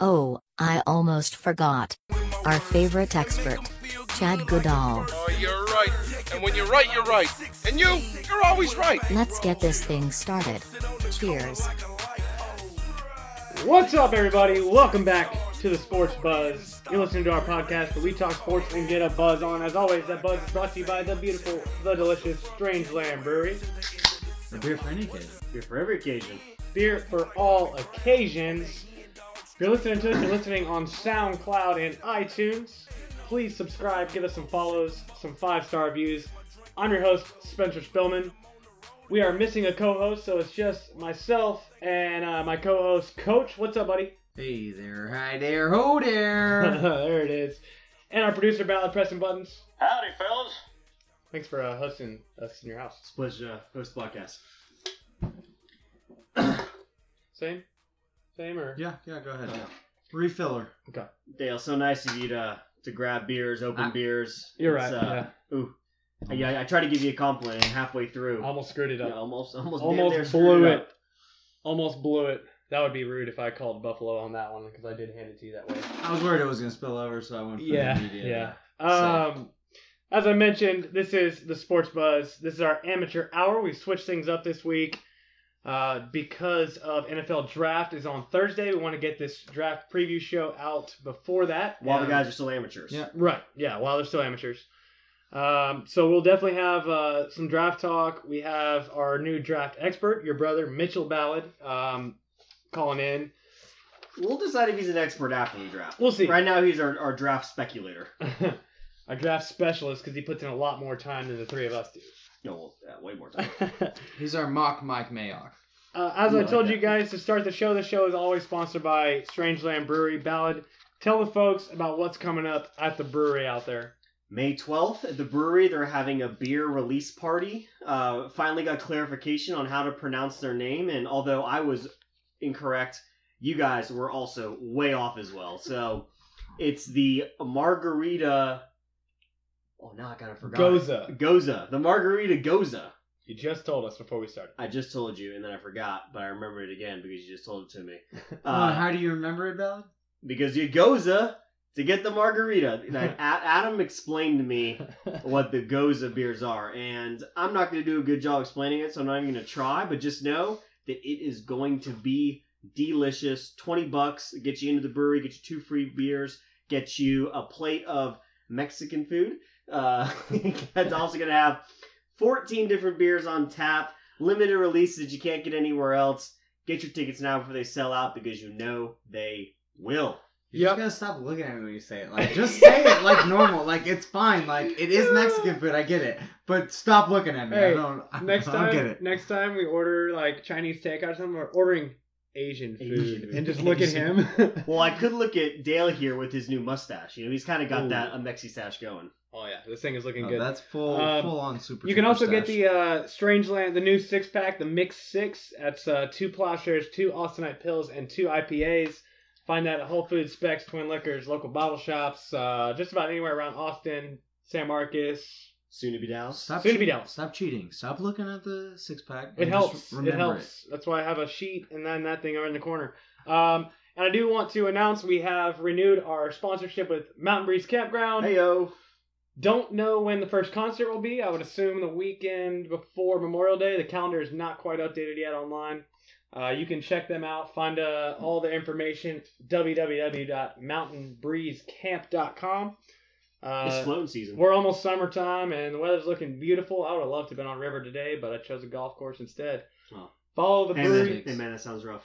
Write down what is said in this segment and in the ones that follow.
Oh, I almost forgot. Our favorite expert, Chad Goodall. Oh, you're right. And when you're right, you're right. And you, you're always right. Let's get this thing started. Cheers. What's up, everybody? Welcome back to the Sports Buzz. You're listening to our podcast where we talk sports and get a buzz on. As always, that buzz is brought to you by the beautiful, the delicious Strange Land Brewery. A beer for any occasion. Beer for every occasion. Beer for all occasions. If you're listening to us, you're listening on SoundCloud and iTunes. Please subscribe, give us some follows, some five star reviews. I'm your host, Spencer Spillman. We are missing a co host, so it's just myself and uh, my co host, Coach. What's up, buddy? Hey there, hi there, ho there. there it is. And our producer, Balod, pressing buttons. Howdy, fellas. Thanks for uh, hosting us in your house. Split uh, host podcast. Same? Same or? Yeah, yeah, go ahead. Refiller. Okay. Dale, so nice of you to to grab beers, open Ah. beers. You're It's, right. uh, Ooh, yeah. I tried to give you a compliment, and halfway through, yeah. Almost screwed it yeah, up. almost, almost, damn near Almost screwed blew up. it. Almost blew it. That would be rude if I called Buffalo on that one because I did hand it to you that way. I was worried it was gonna spill over, so I went for Yeah, the immediate. yeah. Um, as I mentioned, this is the Sports Buzz. This is our amateur hour. We switched things up this week uh, because of NFL Draft is on Thursday. We want to get this draft preview show out before that. While the guys are still amateurs. Yeah. Right. Yeah. While they're still amateurs. Um, so we'll definitely have uh, some draft talk. We have our new draft expert, your brother Mitchell Balod, um, calling in. We'll decide if he's an expert after the draft. We'll see. Right now, he's our, our draft speculator. our draft specialist because he puts in a lot more time than the three of us do. No, well, yeah, way more time. He's our mock Mike Mayock. Uh, as You I like told that. you guys to start the show, the show is always sponsored by Strangeland Brewery. Balod, tell the folks about what's coming up at the brewery out there. May 12th at the brewery, they're having a beer release party. Uh, finally got clarification on how to pronounce their name, and although I was incorrect, you guys were also way off as well. So it's the Margarita. Oh, now I kind of forgot. Gose. Gose. The Margarita Gose. You just told us before we started. I just told you, and then I forgot, but I remembered it again because you just told it to me. Uh, Uh, how do you remember it, Balod? because you Gose to get the margarita. Like, A- Adam explained to me what the Gose beers are, and I'm not going to do a good job explaining it, so I'm not even going to try. But just know that it is going to be delicious. Twenty bucks get you into the brewery, get you two free beers, get you a plate of Mexican food. Uh, it's also going to have 14 different beers on tap, limited releases that you can't get anywhere else. Get your tickets now before they sell out because you know they will. You Yep. just gotta stop looking at me when you say it. Like, just say it like normal. Like, it's fine. Like, it is Mexican food. I get it. But stop looking at me. I Hey, don't. I next don't time, get it. next time we order like Chinese takeout or something, we're ordering Asian food Asian and just look at him. Well, I could look at Dale here with his new mustache. You know, he's kind of got Ooh. that a Mexi stash going. Oh yeah, this thing is looking No, good. that's full, Um, full on super. You can Trooper also get the uh, Strangeland, the new six pack, the Mix Six. That's uh, two plowshares, two Austinite pills, and two IPAs. Find that at Whole Foods, Specs, Twin Liquors, local bottle shops, uh, just about anywhere around Austin, San Marcos. Soon to be Dallas. Stop Soon to be cheating. Dallas. Stop cheating. Stop looking at the six pack. It helps. It helps. That's why I have a sheet and then that thing over in the corner. Um, and I do want to announce we have renewed our sponsorship with Mountain Breeze Campground. Hey yo. Don't know when the first concert will be. I would assume the weekend before Memorial Day. The calendar is not quite updated yet online. Uh, you can check them out. Find uh, all the information www.mountainbreezecamp.com. it's Uh, floating season. we're almost summertime and the weather's looking beautiful. I would have loved to have been on river today, but I chose a golf course instead. Oh. Follow the brewery. man, hey, man, that sounds rough.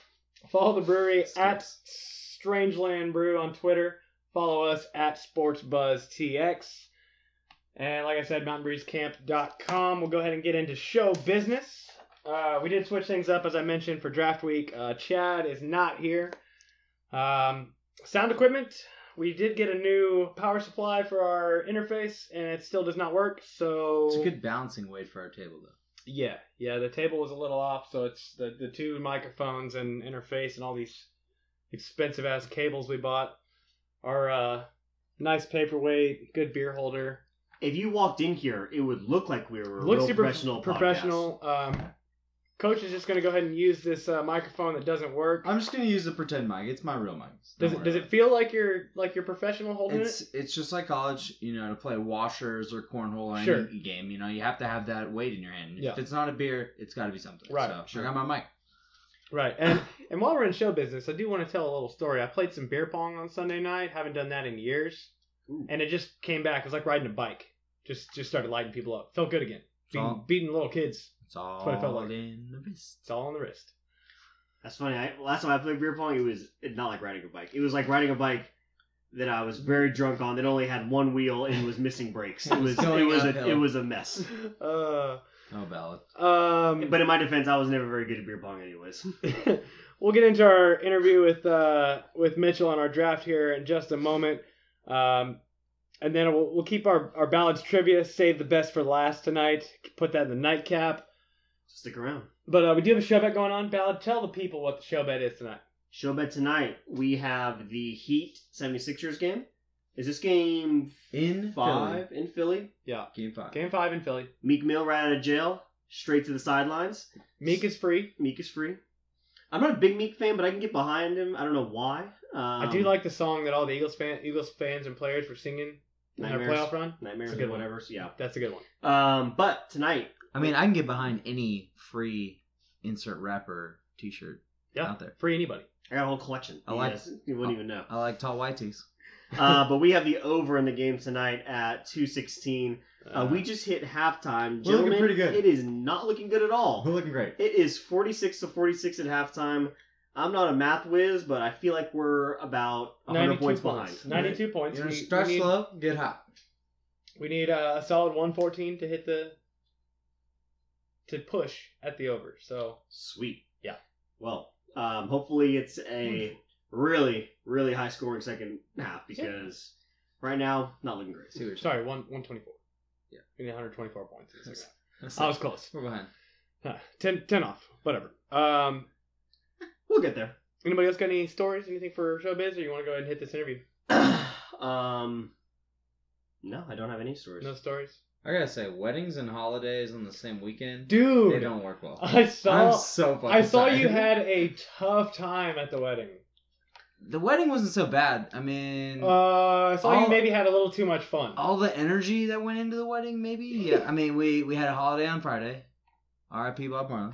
Follow the brewery at Skips. Strangeland Brew on Twitter. Follow us at SportsBuzzTX. And like I said, mountainbreezecamp.com. We'll go ahead and get into show business. Uh, we did switch things up, as I mentioned, for draft week. Uh, Chad is not here. Um, sound equipment. We did get a new power supply for our interface, and it still does not work. So It's a good balancing weight for our table, though. yeah, yeah, the table was a little off, so it's the the two microphones and interface and all these expensive ass cables we bought are uh nice paperweight, good beer holder. If you walked in here, it would look like we were a Looks real super professional. professional. Um Coach is just gonna go ahead and use this uh, microphone that doesn't work. I'm just gonna use the pretend mic. It's my real mic. Does Don't it does worry it feel like you're like you're professional holding It's it? it's just like college, you know, to play washers or cornhole or Sure. any game. You know, you have to have that weight in your hand. Yeah. If it's not a beer, it's got to be something. Right, So sure. I got my mic. Right. And and while we're in show business, I do want to tell a little story. I played some beer pong on Sunday night. Haven't done that in years. Ooh. And it just came back. It was like riding a bike. Just just started lighting people up. Felt good again. Beating, all- beating little kids. It's all what it felt like. in the wrist. It's all on the wrist. That's funny. I, last time I played beer pong, it was it, not like riding a bike. It was like riding a bike that I was very drunk on. That only had one wheel and was missing brakes. It was it Going was a, it was a mess. Uh, No ballad. um, But in my defense, I was never very good at beer pong, anyways. we'll get into our interview with uh, with Mitchell on our draft here in just a moment. Um, and then we'll, we'll keep our, our ballads trivia, save the best for last tonight. Put that in the nightcap. Stick around. But uh, we do have a show bet going on. Balod, tell the people what the show bet is tonight. Show bet tonight. We have the Heat 76ers game. Is this game In five in Philly? Yeah. Game five. Game five in Philly. Meek Mill right out of jail, straight to the sidelines. Meek is free. Meek is free. I'm not a big Meek fan, but I can get behind him. I don't know why. Um, I do like the song that all the Eagles fan, Eagles fans and players were singing in their Nightmares. playoff run. Nightmares It's a good one. whatever. So yeah. That's a good one. Um, but tonight, I mean, I can get behind any free insert rapper T-shirt Yeah. out there. Free anybody. I got a whole collection. I like- Yes, you wouldn't even know. I like tall white tees. uh, but we have the over in the game tonight at 216. Uh, we just hit halftime. We're looking pretty good. It is not looking good at all. We're looking great. It is 46 to 46 at halftime. I'm not a math whiz, but I feel like we're about 100 points, points. behind. 92 points. You know, We- start we need- slow, get hot. We need uh, a solid 114 to hit the to push at the over. So Sweet. Yeah. Well, um, hopefully it's a really, really high scoring second half because right now, not looking great. See what sorry, one 124. Yeah. we need 124 points. in the second That's half. I was close. We're behind. Huh, 10, 10 off. Whatever. Um, We'll get there. anybody else got any stories? Anything for showbiz, or you want to go ahead and hit this interview? um, no, I don't have any stories. No stories, I gotta say, weddings and holidays on the same weekend, dude. they don't work well. I saw. I'm so fucking I saw sorry. you had a tough time at the wedding. The wedding wasn't so bad. I mean, Uh, I saw you maybe had a little too much fun. all the energy that went into the wedding, maybe. Yeah. I mean, we we had a holiday on Friday. R.I.P. Bob Marley.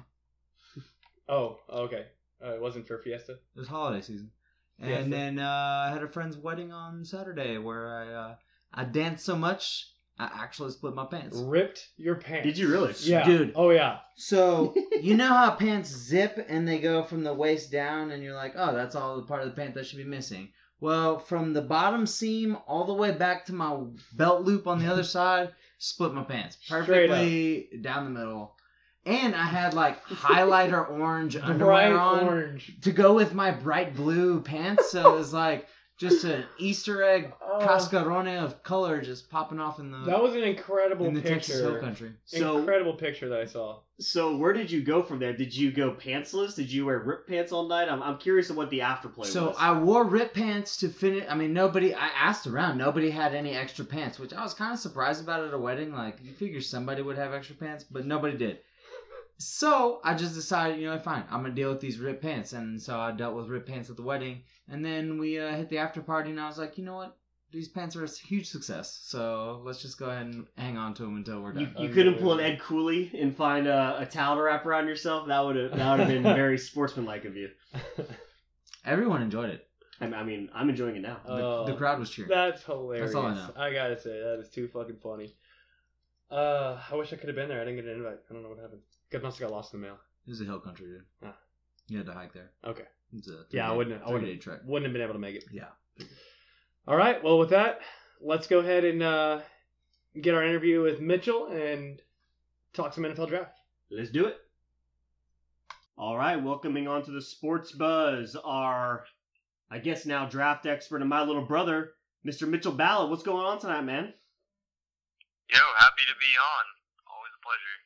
Oh, okay. Uh, it wasn't for Fiesta. It was holiday season. And Fiesta. then uh, I had a friend's wedding on Saturday where I uh, I danced so much I actually split my pants. Ripped your pants. Did you really? Yeah. Dude. Oh yeah. So you know how pants zip and they go from the waist down, and you're like, oh, that's all the part of the pant that should be missing. Well, from the bottom seam all the way back to my belt loop on the other side, split my pants perfectly down the middle, and I had like highlighter orange Bright underwear on orange. to go with my bright blue pants. So it was like just an Easter egg Oh, cascarone of color just popping off in the that was an incredible picture in the Texas Hill. Country. So, incredible picture that I saw. so where did you go from there? Did you go pantsless? Did you wear rip pants all night? I'm, I'm curious of what the afterplay So was. So I wore rip pants to finish. I mean, nobody. I asked around. Nobody had any extra pants, which I was kind of surprised about at a wedding. Like you figure somebody would have extra pants, but nobody did. So I just decided, you know, fine, I'm gonna deal with these ripped pants, and so I dealt with ripped pants at the wedding, and then we uh, hit the after party, and I was like, you know what, these pants are a huge success. So let's just go ahead and hang on to them until we're You, done. you couldn't pull an Ed Cooley and find a, a towel to wrap around yourself. That would have that would have been very sportsmanlike of you. Everyone enjoyed it. I, I mean, I'm enjoying it now. The, Oh. the crowd was cheering. That's hilarious. That's all I know. I gotta say, that is too fucking funny. Uh, I wish I could have been there. I didn't get an invite. I don't know what happened. Good, must have got lost in the mail. It was a hill country, dude. Ah. You had to hike there. Okay. It's a Yeah, I wouldn't. I wouldn't. trek. Wouldn't have been able to make it. Yeah. All right. Well, with that, let's go ahead and uh, get our interview with Mitchell and talk some NFL draft. Let's do it. All right, welcoming on to the Sports Buzz, our, I guess now draft expert and my little brother, Mr. Mitchell Balod. What's going on tonight, man? Yo, happy to be on. Always a pleasure.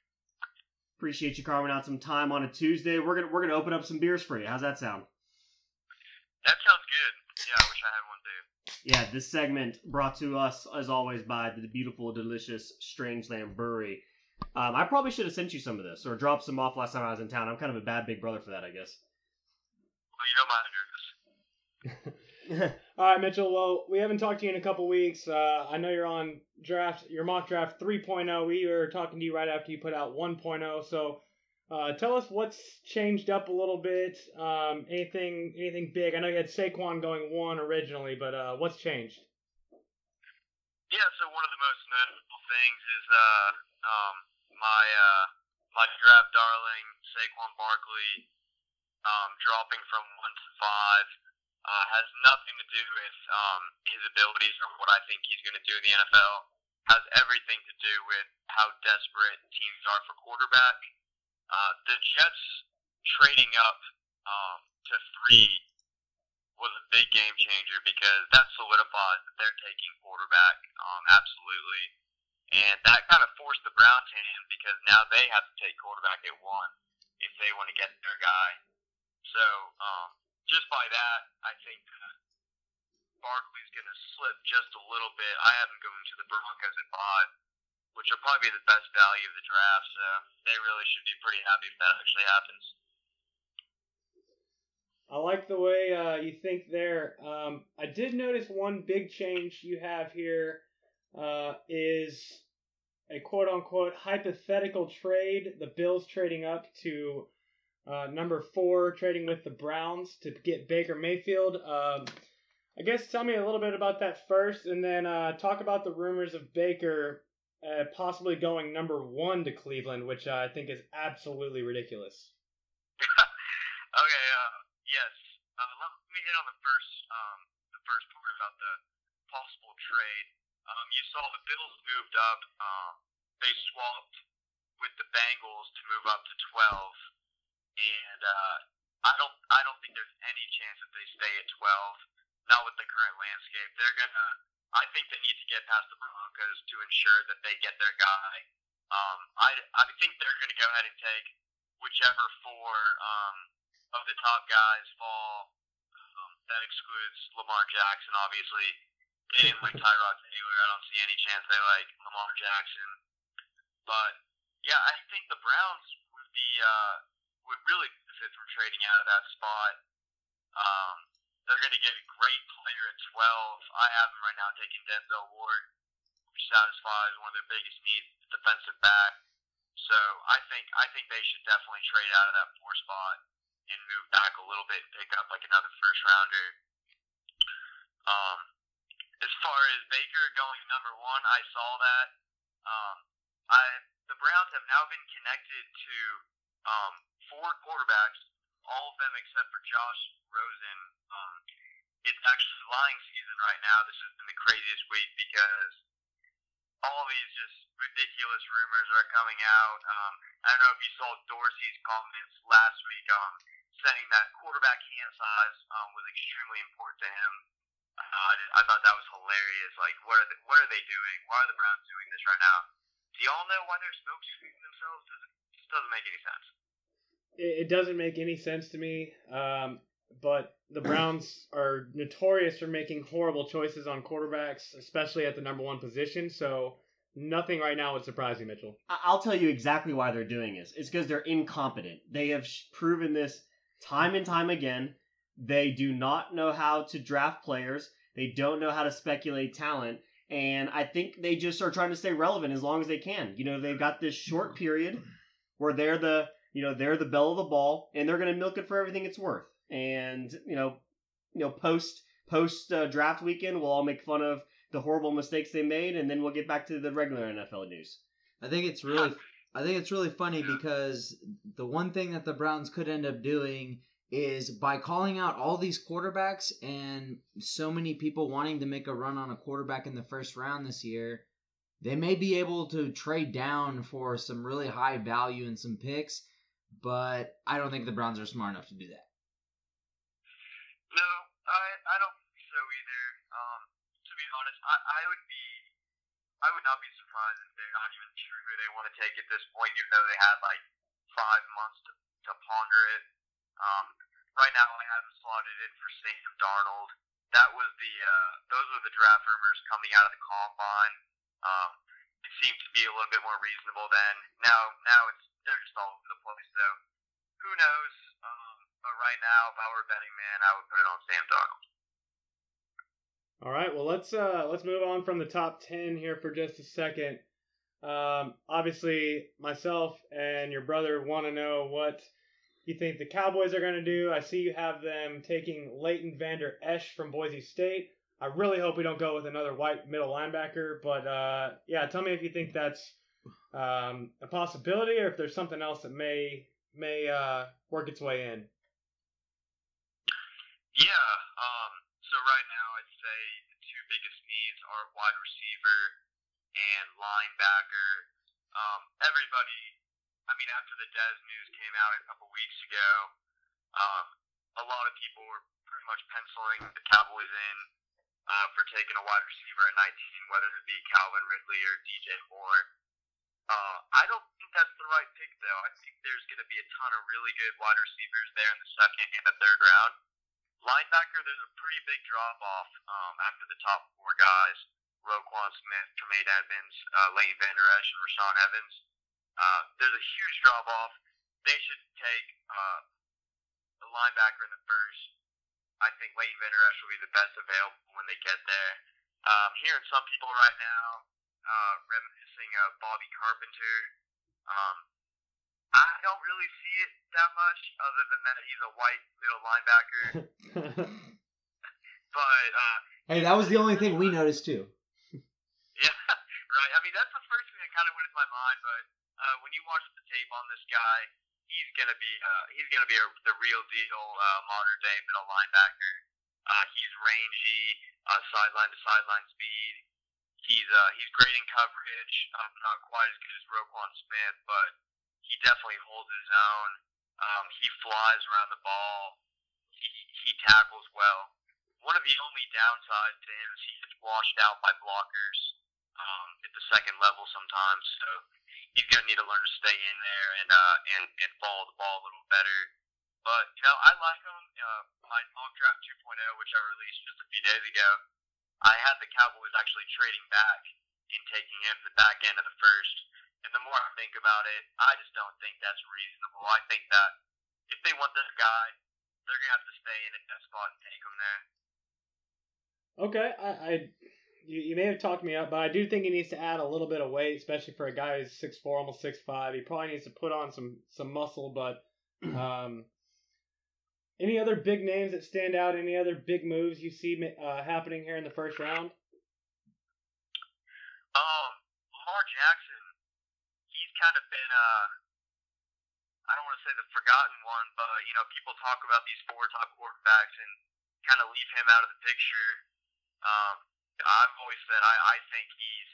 Appreciate you carving out some time on a Tuesday. We're gonna we're gonna open up some beers for you. How's that sound? That sounds good. Yeah, I wish I had one too. Yeah, this segment brought to us as always by the beautiful, delicious Strangeland Brewery. Um, I probably should have sent you some of this or dropped some off last time I was in town. I'm kind of a bad big brother for that, I guess. Well, you know my address. All right, Mitchell. Well, we haven't talked to you in a couple weeks. Uh, I know you're on draft, your mock draft 3.0. We were talking to you right after you put out 1.0. So, uh, tell us what's changed up a little bit. Um, anything, anything big? I know you had Saquon going one originally, but uh, what's changed? Yeah, so one of the most notable things is uh, um, my uh, my draft darling Saquon Barkley um, dropping from one to five. Uh, has nothing to do with um, his abilities or what I think he's going to do in the NFL. Has everything to do with how desperate teams are for quarterback. Uh, the Jets trading up um, to three was a big game changer because that solidifies that they're taking quarterback, um, absolutely. And that kind of forced the Browns hand because now they have to take quarterback at one if they want to get their guy. So, um, just by that, I think that Barkley's going to slip just a little bit. I have him going to the Broncos at five, which will probably be the best value of the draft. So they really should be pretty happy if that actually happens. I like the way uh, you think there. Um, I did notice one big change you have here uh, is a quote unquote hypothetical trade. The Bills trading up to uh, number four, trading with the Browns to get Baker Mayfield. Um, I guess tell me a little bit about that first, and then uh, talk about the rumors of Baker uh, possibly going number one to Cleveland, which I think is absolutely ridiculous. Okay, uh, yes. Uh, let me hit on the first, um, the first part about the possible trade. Um, you saw the Bills moved up. Um, they swapped with the Bengals to move up to 12, and uh, I don't, I don't think there's any chance that they stay at 12. Not with the current landscape. They're gonna. I think they need to get past the Broncos to ensure that they get their guy. Um, I, I think they're gonna go ahead and take whichever four um, of the top guys fall. Um, that excludes Lamar Jackson, obviously. They didn't like Tyrod Taylor. I don't see any chance they like Lamar Jackson. But yeah, I think the Browns would be uh, would really benefit from trading out of that spot. Um, they're going to get a great player at 12. I have him right now taking Denzel Ward, which satisfies one of their biggest needs, defensive back. So I think I think they should definitely trade out of that four spot and move back a little bit and pick up like another first rounder. Um, as far as Baker going number one, I saw that. Um, I the Browns have now been connected to um, four quarterbacks, all of them except for Josh Rosen. Um, it's actually flying season right now. This has been the craziest week because all these just ridiculous rumors are coming out. Um, I don't know if you saw Dorsey's comments last week, um, saying that quarterback hand size um, was extremely important to him. Uh, I, just, I thought that was hilarious. Like, what are they, what are they doing? Why are the Browns doing this right now? Do y'all know why they're smoke screening themselves? Does doesn't make any sense. it, it doesn't make any sense to me. Um, but the Browns are notorious for making horrible choices on quarterbacks, especially at the number one position. So nothing right now would surprise you, Mitchell. I- I'll tell you exactly why they're doing this. It's because they're incompetent. They have sh- proven this time and time again. They do not know how to draft players. They don't know how to speculate talent. And I think they just are trying to stay relevant as long as they can. You know, they've got this short period where they're the you know they're the belle of the ball, and they're going to milk it for everything it's worth. And you know, you know, post post uh, draft weekend, we'll all make fun of the horrible mistakes they made, and then we'll get back to the regular NFL news. I think it's really I think it's really funny because the one thing that the Browns could end up doing is by calling out all these quarterbacks and so many people wanting to make a run on a quarterback in the first round this year, they may be able to trade down for some really high value and some picks, but I don't think the Browns are smart enough to do that. No, I I don't think so either. Um, to be honest, I I would be I would not be surprised if they're not even sure who they want to take at this point, even though they had like five months to, to ponder it. Um, right now, I have it slotted in for Sam Darnold. That was the uh, those were the draft rumors coming out of the combine. Um, it seemed to be a little bit more reasonable then. Now, now it's they're just all over the place. So who knows? Um, but right now, if I were a betting man, I would put it on Sam Darnold. All right, well let's uh let's move on from the top ten here for just a second. Um, obviously, myself and your brother want to know what you think the Cowboys are going to do. I see you have them taking Leighton Vander Esch from Boise State. I really hope we don't go with another white middle linebacker, but uh, yeah, tell me if you think that's um, a possibility or if there's something else that may may uh, work its way in. Yeah. Um, so right now, I'd say the two biggest needs are wide receiver and linebacker. Um, everybody, I mean, after the Dez news came out a couple weeks ago, um, a lot of people were pretty much penciling the Cowboys in uh, for taking a wide receiver at 19, whether it be Calvin Ridley or DJ Moore. Uh, I don't think that's the right pick, though. I think there's going to be a ton of really good wide receivers there in the second and the third round. Linebacker, there's a pretty big drop off um, after the top four guys Roquan Smith, Tremaine Edmunds, uh, Leighton Vander Esch, and Rashaan Evans. Uh, there's a huge drop off. They should take uh, a linebacker in the first. I think Leighton Vander Esch will be the best available when they get there. Um, hearing some people right now uh, reminiscing of Bobby Carpenter. Um, I don't really see it that much, other than that he's a white middle linebacker. but uh, Hey, that was the only thing we noticed too. yeah, right. I mean, that's the first thing that kind of went into my mind. But uh, when you watch the tape on this guy, he's gonna be uh, he's gonna be a, the real deal uh, modern day middle linebacker. Uh, he's rangy, uh, sideline to sideline speed. He's uh, he's great in coverage. Um, not quite as good as Roquan Smith, but he definitely holds his own. Um, he flies around the ball. He, he tackles well. One of the only downsides to him is he gets washed out by blockers um, at the second level sometimes. So he's gonna need to learn to stay in there and uh, and and follow the ball a little better. But you know, I like him. Uh, my mock draft 2.0, which I released just a few days ago, I had the Cowboys actually trading back and taking him the back end of the first. And the more I think about it, I just don't think that's reasonable. I think that if they want this guy, they're gonna have to stay in that spot and take him there. Okay, I, I you, you may have talked me up, but I do think he needs to add a little bit of weight, especially for a guy who's six four, almost six five. He probably needs to put on some some muscle. But um, any other big names that stand out? Any other big moves you see uh, happening here in the first round? Um, Lamar Jackson, he's kind of been uh, I don't want to say the forgotten one, but you know people talk about these four top quarterbacks and kind of leave him out of the picture. Um, I've always said I, I think he's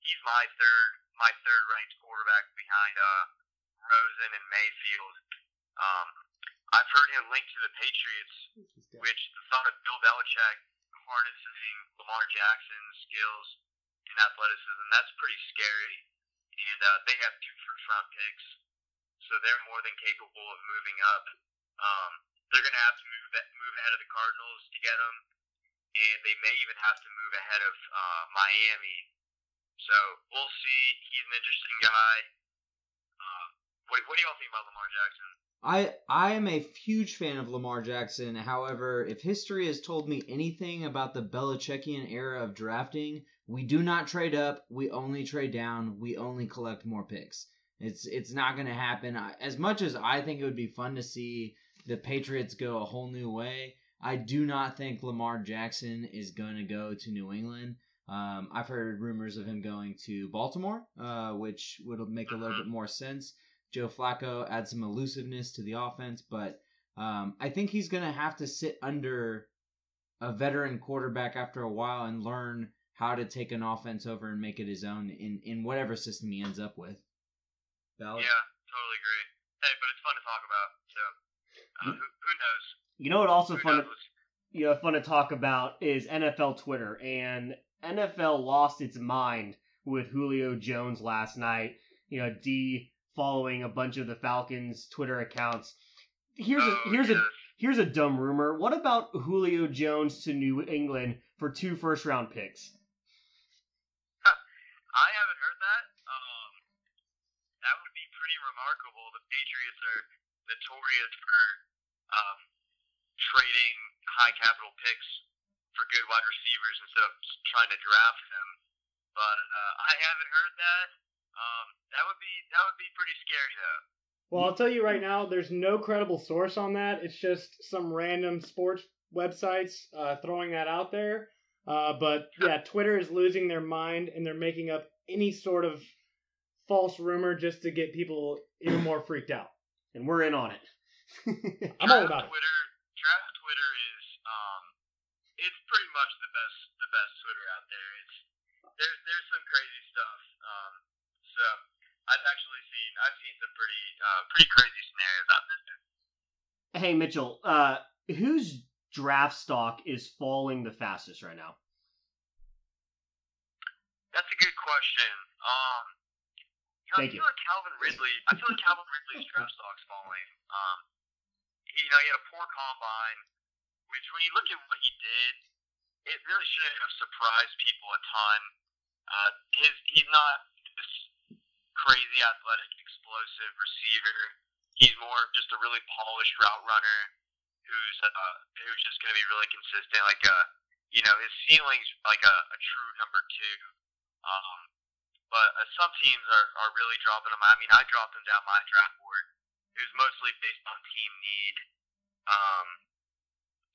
he's my third my third ranked quarterback behind uh Rosen and Mayfield. Um, I've heard him linked to the Patriots, which the thought of Bill Belichick harnessing Lamar Jackson's skills and athleticism that's pretty scary. And uh, they have two first round picks, so they're more than capable of moving up. Um, they're going to have to move move ahead of the Cardinals to get him and they may even have to move ahead of uh, Miami. So we'll see. He's an interesting guy. Uh, what, what do y'all think about Lamar Jackson? I I am a huge fan of Lamar Jackson. However, if history has told me anything about the Belichickian era of drafting, we do not trade up. We only trade down. We only collect more picks. It's it's not going to happen. As much as I think it would be fun to see the Patriots go a whole new way, I do not think Lamar Jackson is going to go to New England. Um, I've heard rumors of him going to Baltimore, uh, which would make a little bit more sense. Joe Flacco adds some elusiveness to the offense, but um, I think he's going to have to sit under a veteran quarterback after a while and learn how to take an offense over and make it his own in, in whatever system he ends up with. Yeah, totally agree. Hey, but it's fun to talk about. So uh, who, who knows? You know what? Also fun. To, you know, fun to talk about is NFL Twitter, and NFL lost its mind with Julio Jones last night. You know, D following a bunch of the Falcons Twitter accounts. Here's a Oh, here's a here's a dumb rumor. What about Julio Jones to New England for two first round picks? I haven't heard that. Um, that would be pretty remarkable. The Patriots are notorious for um, trading high capital picks for good wide receivers instead of trying to draft them. But uh, I haven't heard that. Um, that would be that would be pretty scary though. Well, I'll tell you right now, there's no credible source on that. It's just some random sports websites uh, throwing that out there. Uh, but yeah, Twitter is losing their mind and they're making up any sort of false rumor just to get people even more freaked out. And we're in on it. I'm all about it. Twitter, draft Twitter is um, it's pretty much the best the best Twitter out there. It's there's there's some crazy stuff. Um, so I've actually seen I've seen some pretty uh, pretty crazy scenarios out there. Hey Mitchell, uh, whose draft stock is falling the fastest right now? That's a good question. Um, you know, Thank I you. feel like Calvin Ridley. I feel like Calvin Ridley's draft stock's falling. Um, he, you know, he had a poor combine, which when you look at what he did, it really shouldn't have surprised people a ton. Uh, his he's not this crazy athletic, explosive receiver. He's more of just a really polished route runner who's uh, who's just going to be really consistent. Like uh, you know, his ceiling's like a, a true number two. Um, but uh, some teams are, are really dropping him. I mean, I dropped him down my draft board. It was mostly based on team need. Um,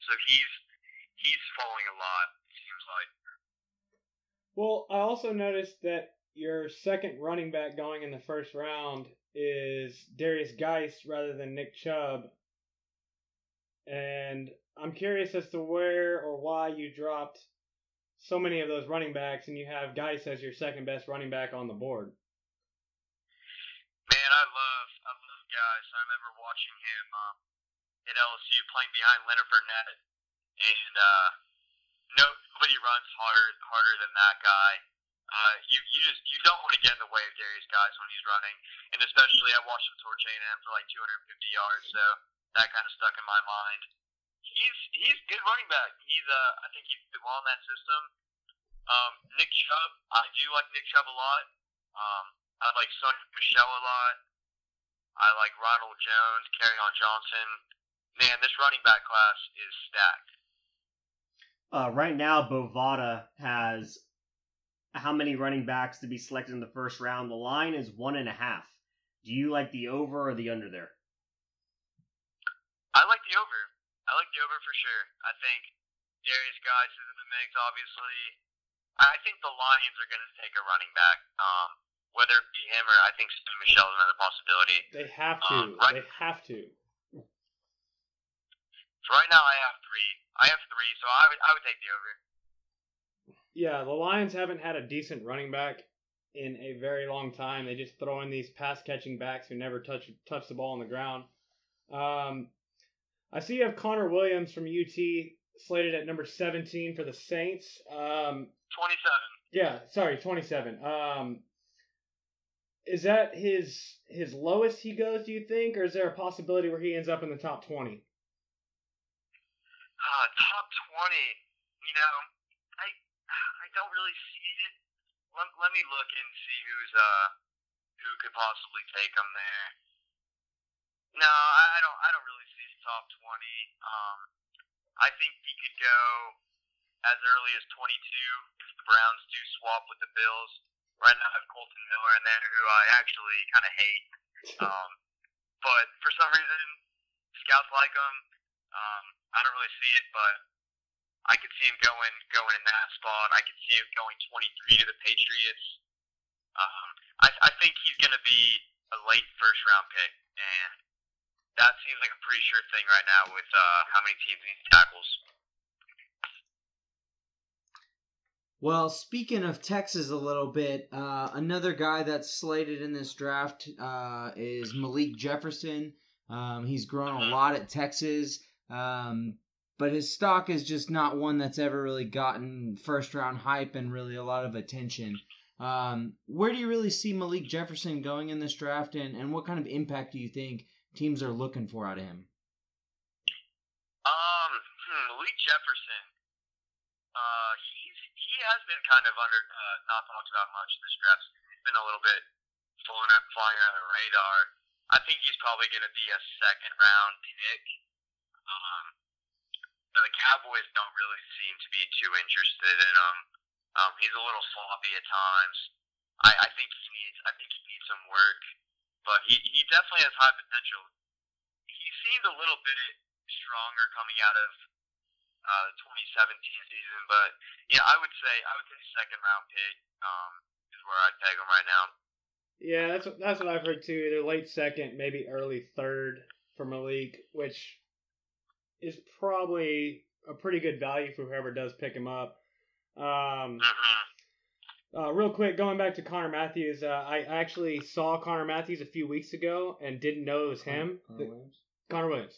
so he's he's falling a lot. It seems like. Well, I also noticed that your second running back going in the first round is Derrius Guice rather than Nick Chubb. And I'm curious as to where or why you dropped so many of those running backs and you have Geist as your second best running back on the board. Man, I love I love Guice. I remember watching him um, at LSU playing behind Leonard Fournette, and uh, nobody runs harder harder than that guy. Uh, you you just you don't want to get in the way of Derrius Guice when he's running, and especially I watched him torch A&M for like 250 yards, so that kind of stuck in my mind. He's he's good running back. He's uh I think he's well in that system. Um, Nick Chubb, I do like Nick Chubb a lot. Um, I like Sony Michel a lot. I like Ronald Jones, on Johnson. Man, this running back class is stacked. Uh, right now, Bovada has how many running backs to be selected in the first round? The line is one and a half. Do you like the over or the under there? I like the over. I like the over for sure. I think Derrius Guice is in the mix, obviously. I think the Lions are going to take a running back. Um, whether it be him or I think Sony Michel is another possibility. They have to. Um, right- They have to. So right now I have three. I have three, so I would I would take the over. Yeah, the Lions haven't had a decent running back in a very long time. They just throw in these pass catching backs who never touch touch the ball on the ground. Um, I see you have Connor Williams from UT slated at number 17 for the Saints. Um, 27. yeah, sorry, 27. Um, is that his his lowest he goes? Do you think, or is there a possibility where he ends up in the top 20? Uh, top 20. You know, I I don't really see it. Let, let me look and see who's uh who could possibly take him there. No, I, I don't. I don't really see top twenty. Um, I think he could go as early as twenty-two if the Browns do swap with the Bills. Right now, I have Kolton Miller in there, who I actually kind of hate. Um, but for some reason, scouts like him. Um, I don't really see it, but I could see him going going in that spot. I could see him going 23 to the Patriots. Um, I, I think he's going to be a late first round pick, and that seems like a pretty sure thing right now with uh, how many teams need tackles. Well, speaking of Texas a little bit, uh, another guy that's slated in this draft uh, is Malik Jefferson. Um, he's grown a lot at Texas, um, but his stock is just not one that's ever really gotten first round hype and really a lot of attention. Um, where do you really see Malik Jefferson going in this draft, and, and what kind of impact do you think teams are looking for out of him? Um, hmm, Malik Jefferson. Uh, he's he has been kind of under uh, not talked about much this draft. He's been a little bit flying flying under the radar. I think he's probably going to be a second round pick. Um, now the Cowboys don't really seem to be too interested in him. Um, he's a little sloppy at times. I, I think he needs I think he needs some work, but he he definitely has high potential. He seemed a little bit stronger coming out of uh, the 2017 season, but yeah, I would say I would say second round pick um, is where I'd peg him right now. Yeah, that's that's what I've heard too. Either late second, maybe early third for Malik, which is probably a pretty good value for whoever does pick him up. Um, uh, real quick, going back to Connor Matthews, uh, I actually saw Connor Matthews a few weeks ago and didn't know it was him. Connor The- Williams? Connor Williams.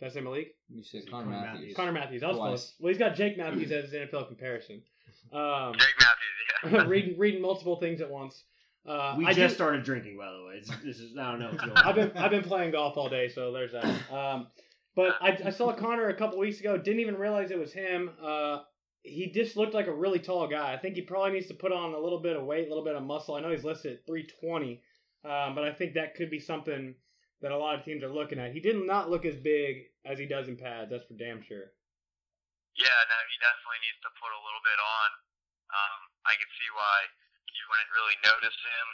Did I say Malik? You said Connor Connor Matthews. Matthews. Connor Matthews. I was Twice. close. Well, he's got Jake Matthews as his NFL comparison. Um, Jake Matthews, yeah. reading reading multiple things at once. Uh, We I just do- started drinking, by the way. It's, this is I don't know what's going on. I've been I've been playing golf all day, so there's that. Um, but I, I saw Connor a couple weeks ago. Didn't even realize it was him. Uh, he just looked like a really tall guy. I think he probably needs to put on a little bit of weight, a little bit of muscle. I know he's listed at 320, um, but I think that could be something that a lot of teams are looking at. He did not look as big as he does in pads. That's for damn sure. Yeah, no, he definitely needs to put a little bit on. Um, I can see why you wouldn't really notice him.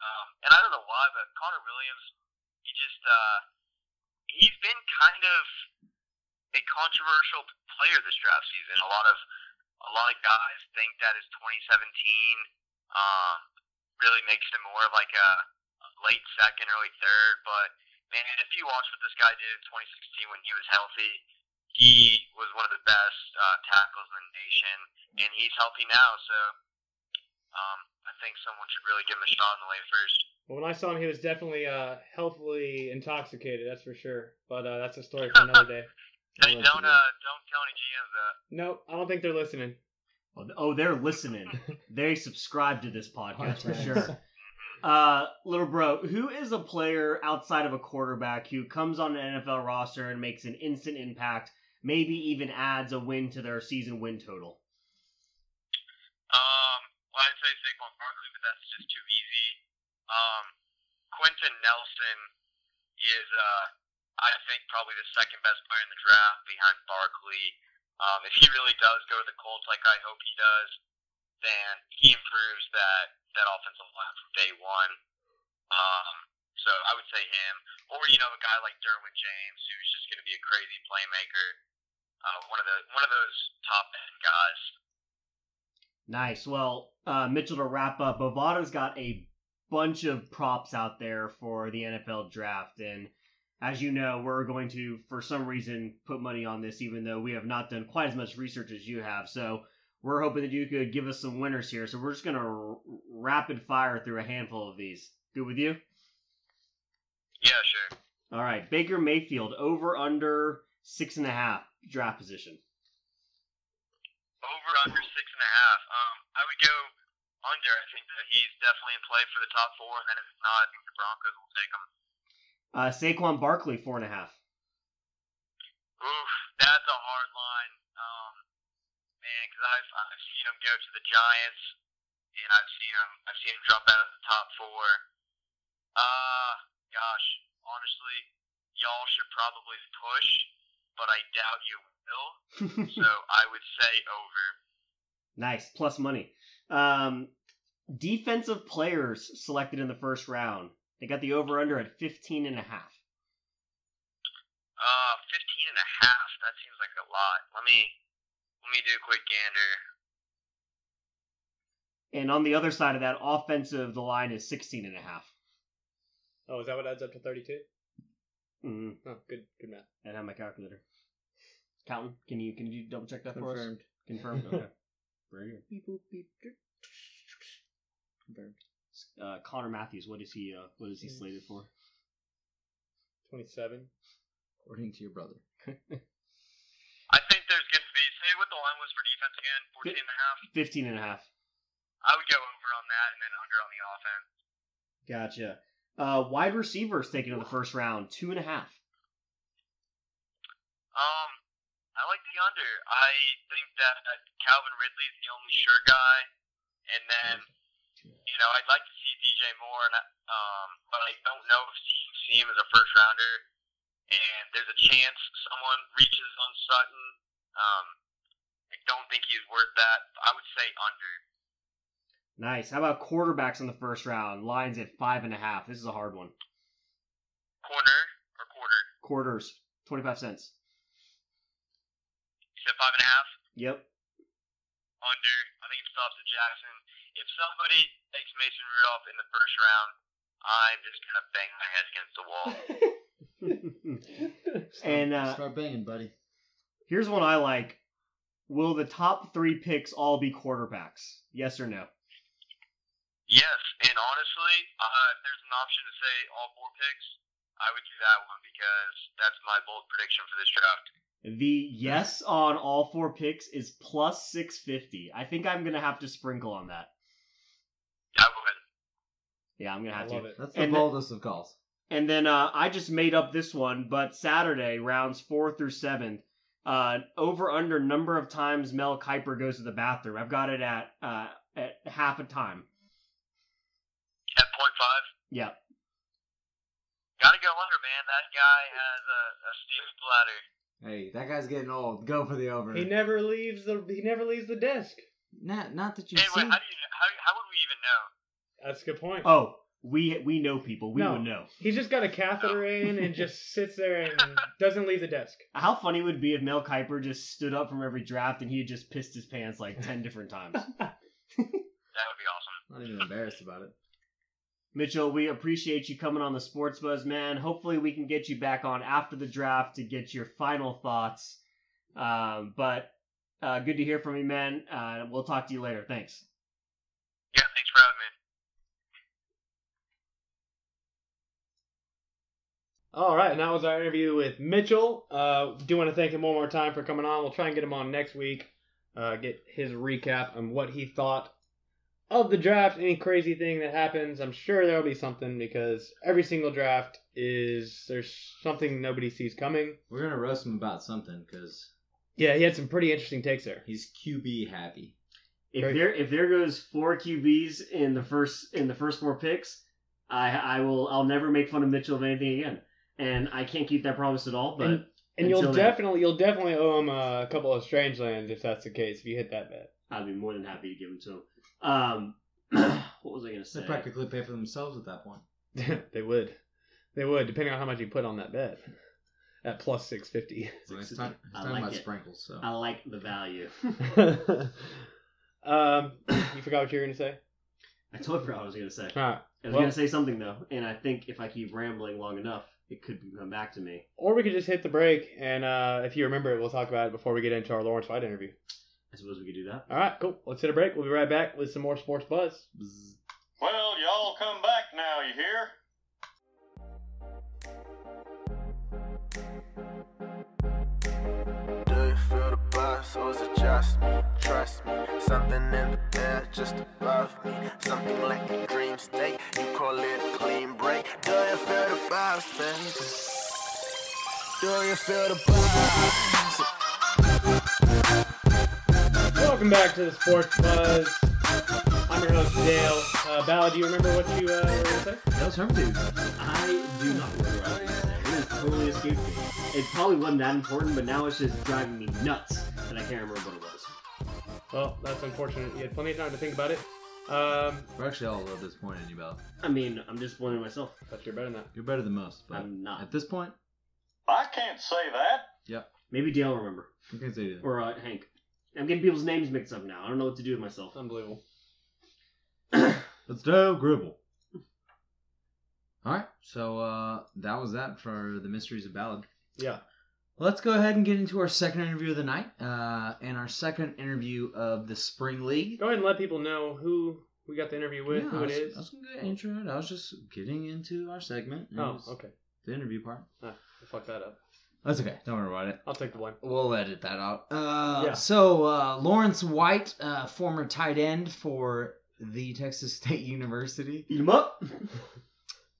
Um, and I don't know why, but Connor Williams, he just uh, he's been kind of a controversial player this draft season. A lot of a lot of guys think that his 2017 um, really makes him more of like a late second, early third. But man, if you watch what this guy did in 2016 when he was healthy, he was one of the best uh, tackles in the nation, and he's healthy now. So um, I think someone should really give him a shot in the late first. Well, when I saw him, he was definitely uh, healthily intoxicated. That's for sure. But uh, that's a story for another day. Hey, don't uh, don't tell any GMs that. Nope, I don't think they're listening. Oh, Oh, they're listening. they subscribe to this podcast for sure. Uh, little bro, who is a player outside of a quarterback who comes on an NFL roster and makes an instant impact, maybe even adds a win to their season win total? Um, well, I'd say Saquon Barkley, but that's just too easy. Um, Quenton Nelson is, uh, I think, probably the second best player in the draft behind Barkley. Um, if he really does go to the Colts like I hope he does, then he improves that, that offensive line from day one. Um, so I would say him, or you know, a guy like Derwin James, who's just going to be a crazy playmaker. Uh, one of the one of those top guys. Nice. Well, uh, Mitchell, to wrap up, Bovada's got a bunch of props out there for the NFL draft. And as you know, we're going to, for some reason, put money on this, even though we have not done quite as much research as you have. So we're hoping that you could give us some winners here. So we're just going to r- rapid fire through a handful of these. Good with you? Yeah, sure. All right. Baker Mayfield, over under six and a half draft position. Over under six and a half. Um, I would go under. I think that he's definitely in play for the top four, and then if not, I think the Broncos will take him. Uh, Saquon Barkley, four and a half. Oof, that's a hard line, um, man. Because I've I've seen him go to the Giants, and I've seen him I've seen him drop out of the top four. Uh, gosh, honestly, y'all should probably push, but I doubt you will. so I would say over. Nice, plus money. Um, defensive players selected in the first round. They got the over under at 15 and a half. Uh, 15 and a half. That seems like a lot. Let me let me do a quick gander. And on the other side of that, offensive, the line is 16 and a half. Oh, is that what adds up to 32? Mm-hmm. Oh, good, good math. I have my calculator. Counting? Can you can you double check that for us? Confirmed. Confirmed. Okay. Very good. Beep, boop, beep. Confirmed. Uh, Connor Matthews. What is he? Uh, what is he slated for? 27. According to your brother. I think there's going to be. Say what the line was for defense again. 14 and a half. 15 and a half. I would go over on that and then under on the offense. Gotcha. Uh, wide receivers taken in the first round, two and a half. Um, I like the under. I think that uh, Calvin Ridley's the only sure guy, and then you know I'd like to see DJ Moore, and I- um, but I don't know if you see him as a first rounder. And there's a chance someone reaches on Sutton. Um, I don't think he's worth that. I would say under. Nice. How about quarterbacks in the first round? Lines at five and a half. This is a hard one. Corner or quarter? Quarters, 25 cents. You said five and a half. Yep. Under. I think it stops at Jackson. If somebody takes Mason Rudolph in the first round, I'm just gonna bang my head against the wall. and uh, Start banging, buddy. here's one I like. Will the top three picks all be quarterbacks? Yes or no? yes, and honestly, uh, if there's an option to say all four picks, I would do that one because that's my bold prediction for this draft. The yes on all four picks is plus 650. I think I'm going to have to sprinkle on that. I would. Yeah, I'm going to have to. it. That's the And the- boldest of calls. And then uh, I just made up this one, but Saturday, rounds four through seven, uh, over under number of times Mel Kiper goes to the bathroom. I've got it at uh, at half a time. At point five, Yeah. gotta go under, man. That guy has a, a steel bladder. Hey, that guy's getting old. Go for the over. He never leaves the he never leaves the desk. Not, not that you Hey, see. wait, how do you how how would we even know? That's a good point. Oh, we we know people. We No. would know. He's just got a catheter oh. in and just sits there and doesn't leave the desk. How funny would it be if Mel Kiper just stood up from every draft and he had just pissed his pants like ten different times? That would be awesome. Not even embarrassed about it. Mitchell, we appreciate you coming on the Sports Buzz, man. Hopefully, we can get you back on after the draft to get your final thoughts. Um, but uh, good to hear from you, man. Uh, we'll talk to you later. Thanks. Yeah, thanks for having me. All right, and that was our interview with Mitchell. Uh, do want to thank him one more time for coming on. We'll try and get him on next week. Uh, get his recap on what he thought of the draft. Any crazy thing that happens, I'm sure there'll be something because every single draft is there's something nobody sees coming. We're gonna roast him about something because Yeah, he had some pretty interesting takes there. he's QB happy. If Very- there if there goes four QBs in the first in the first four picks, I I will I'll never make fun of Mitchell of anything again. And I can't keep that promise at all. But And- And you'll then, definitely you'll definitely owe him a couple of strange lands if that's the case. If you hit that bet. I'd be more than happy to give him to him. Um, what was I gonna say? They practically pay for themselves at that point. they would, they would, depending on how much you put on that bet. At plus six fifty. So it's time, it's I like about it. sprinkles. So I like the value. um, you forgot what you were gonna say. I totally forgot what I was gonna say. All right. I was Well- gonna say something though, and I think if I keep rambling long enough, it could come back to me. Or we could just hit the break, and uh, if you remember it, we'll talk about it before we get into our Lawrence White interview. I suppose we could do that. All right, cool. Let's hit a break. We'll be right back with some more sports buzz. Well, y'all come back now, you hear? Do you feel the buzz or is it just me? Trust me, something in the air just above me. Something like a dream state, you call it a clean break. Do you feel the buzz, baby? Do you feel the buzz? Welcome back to the sports buzz. I'm your host Dale. Uh, Balod, do you remember what you uh, were gonna say? That was from dude. I do not remember what I was gonna say. totally escaped me. It probably wasn't that important, but now it's just driving me nuts and I can't remember what it was. Well, that's unfortunate. You had plenty of time to think about it. Um, We're actually all a little disappointed in you, Bell. I mean, I'm disappointed in myself. but you're better than that. You're better than most, but I'm not. at this point, I can't say that. yep. Maybe Dale will remember. I can't say that. Or uh, Hank. I'm getting people's names mixed up now. I don't know what to do with myself. Unbelievable. Let's do Gribble. All right, so uh, that was that for the mysteries of Balod. Yeah. Let's go ahead and get into our second interview of the night, uh, and our second interview of the spring league. Go ahead and let people know who we got the interview with, Yeah, who I was, is. I was gonna get into it. I was just getting into our segment. Oh, okay. The interview part. Ah, I fucked that up. That's okay. Don't worry about it. I'll take the blame. We'll edit that out. Uh, Yeah. So uh, Lawrence White, uh, former tight end for the Texas State University. Eat 'em up.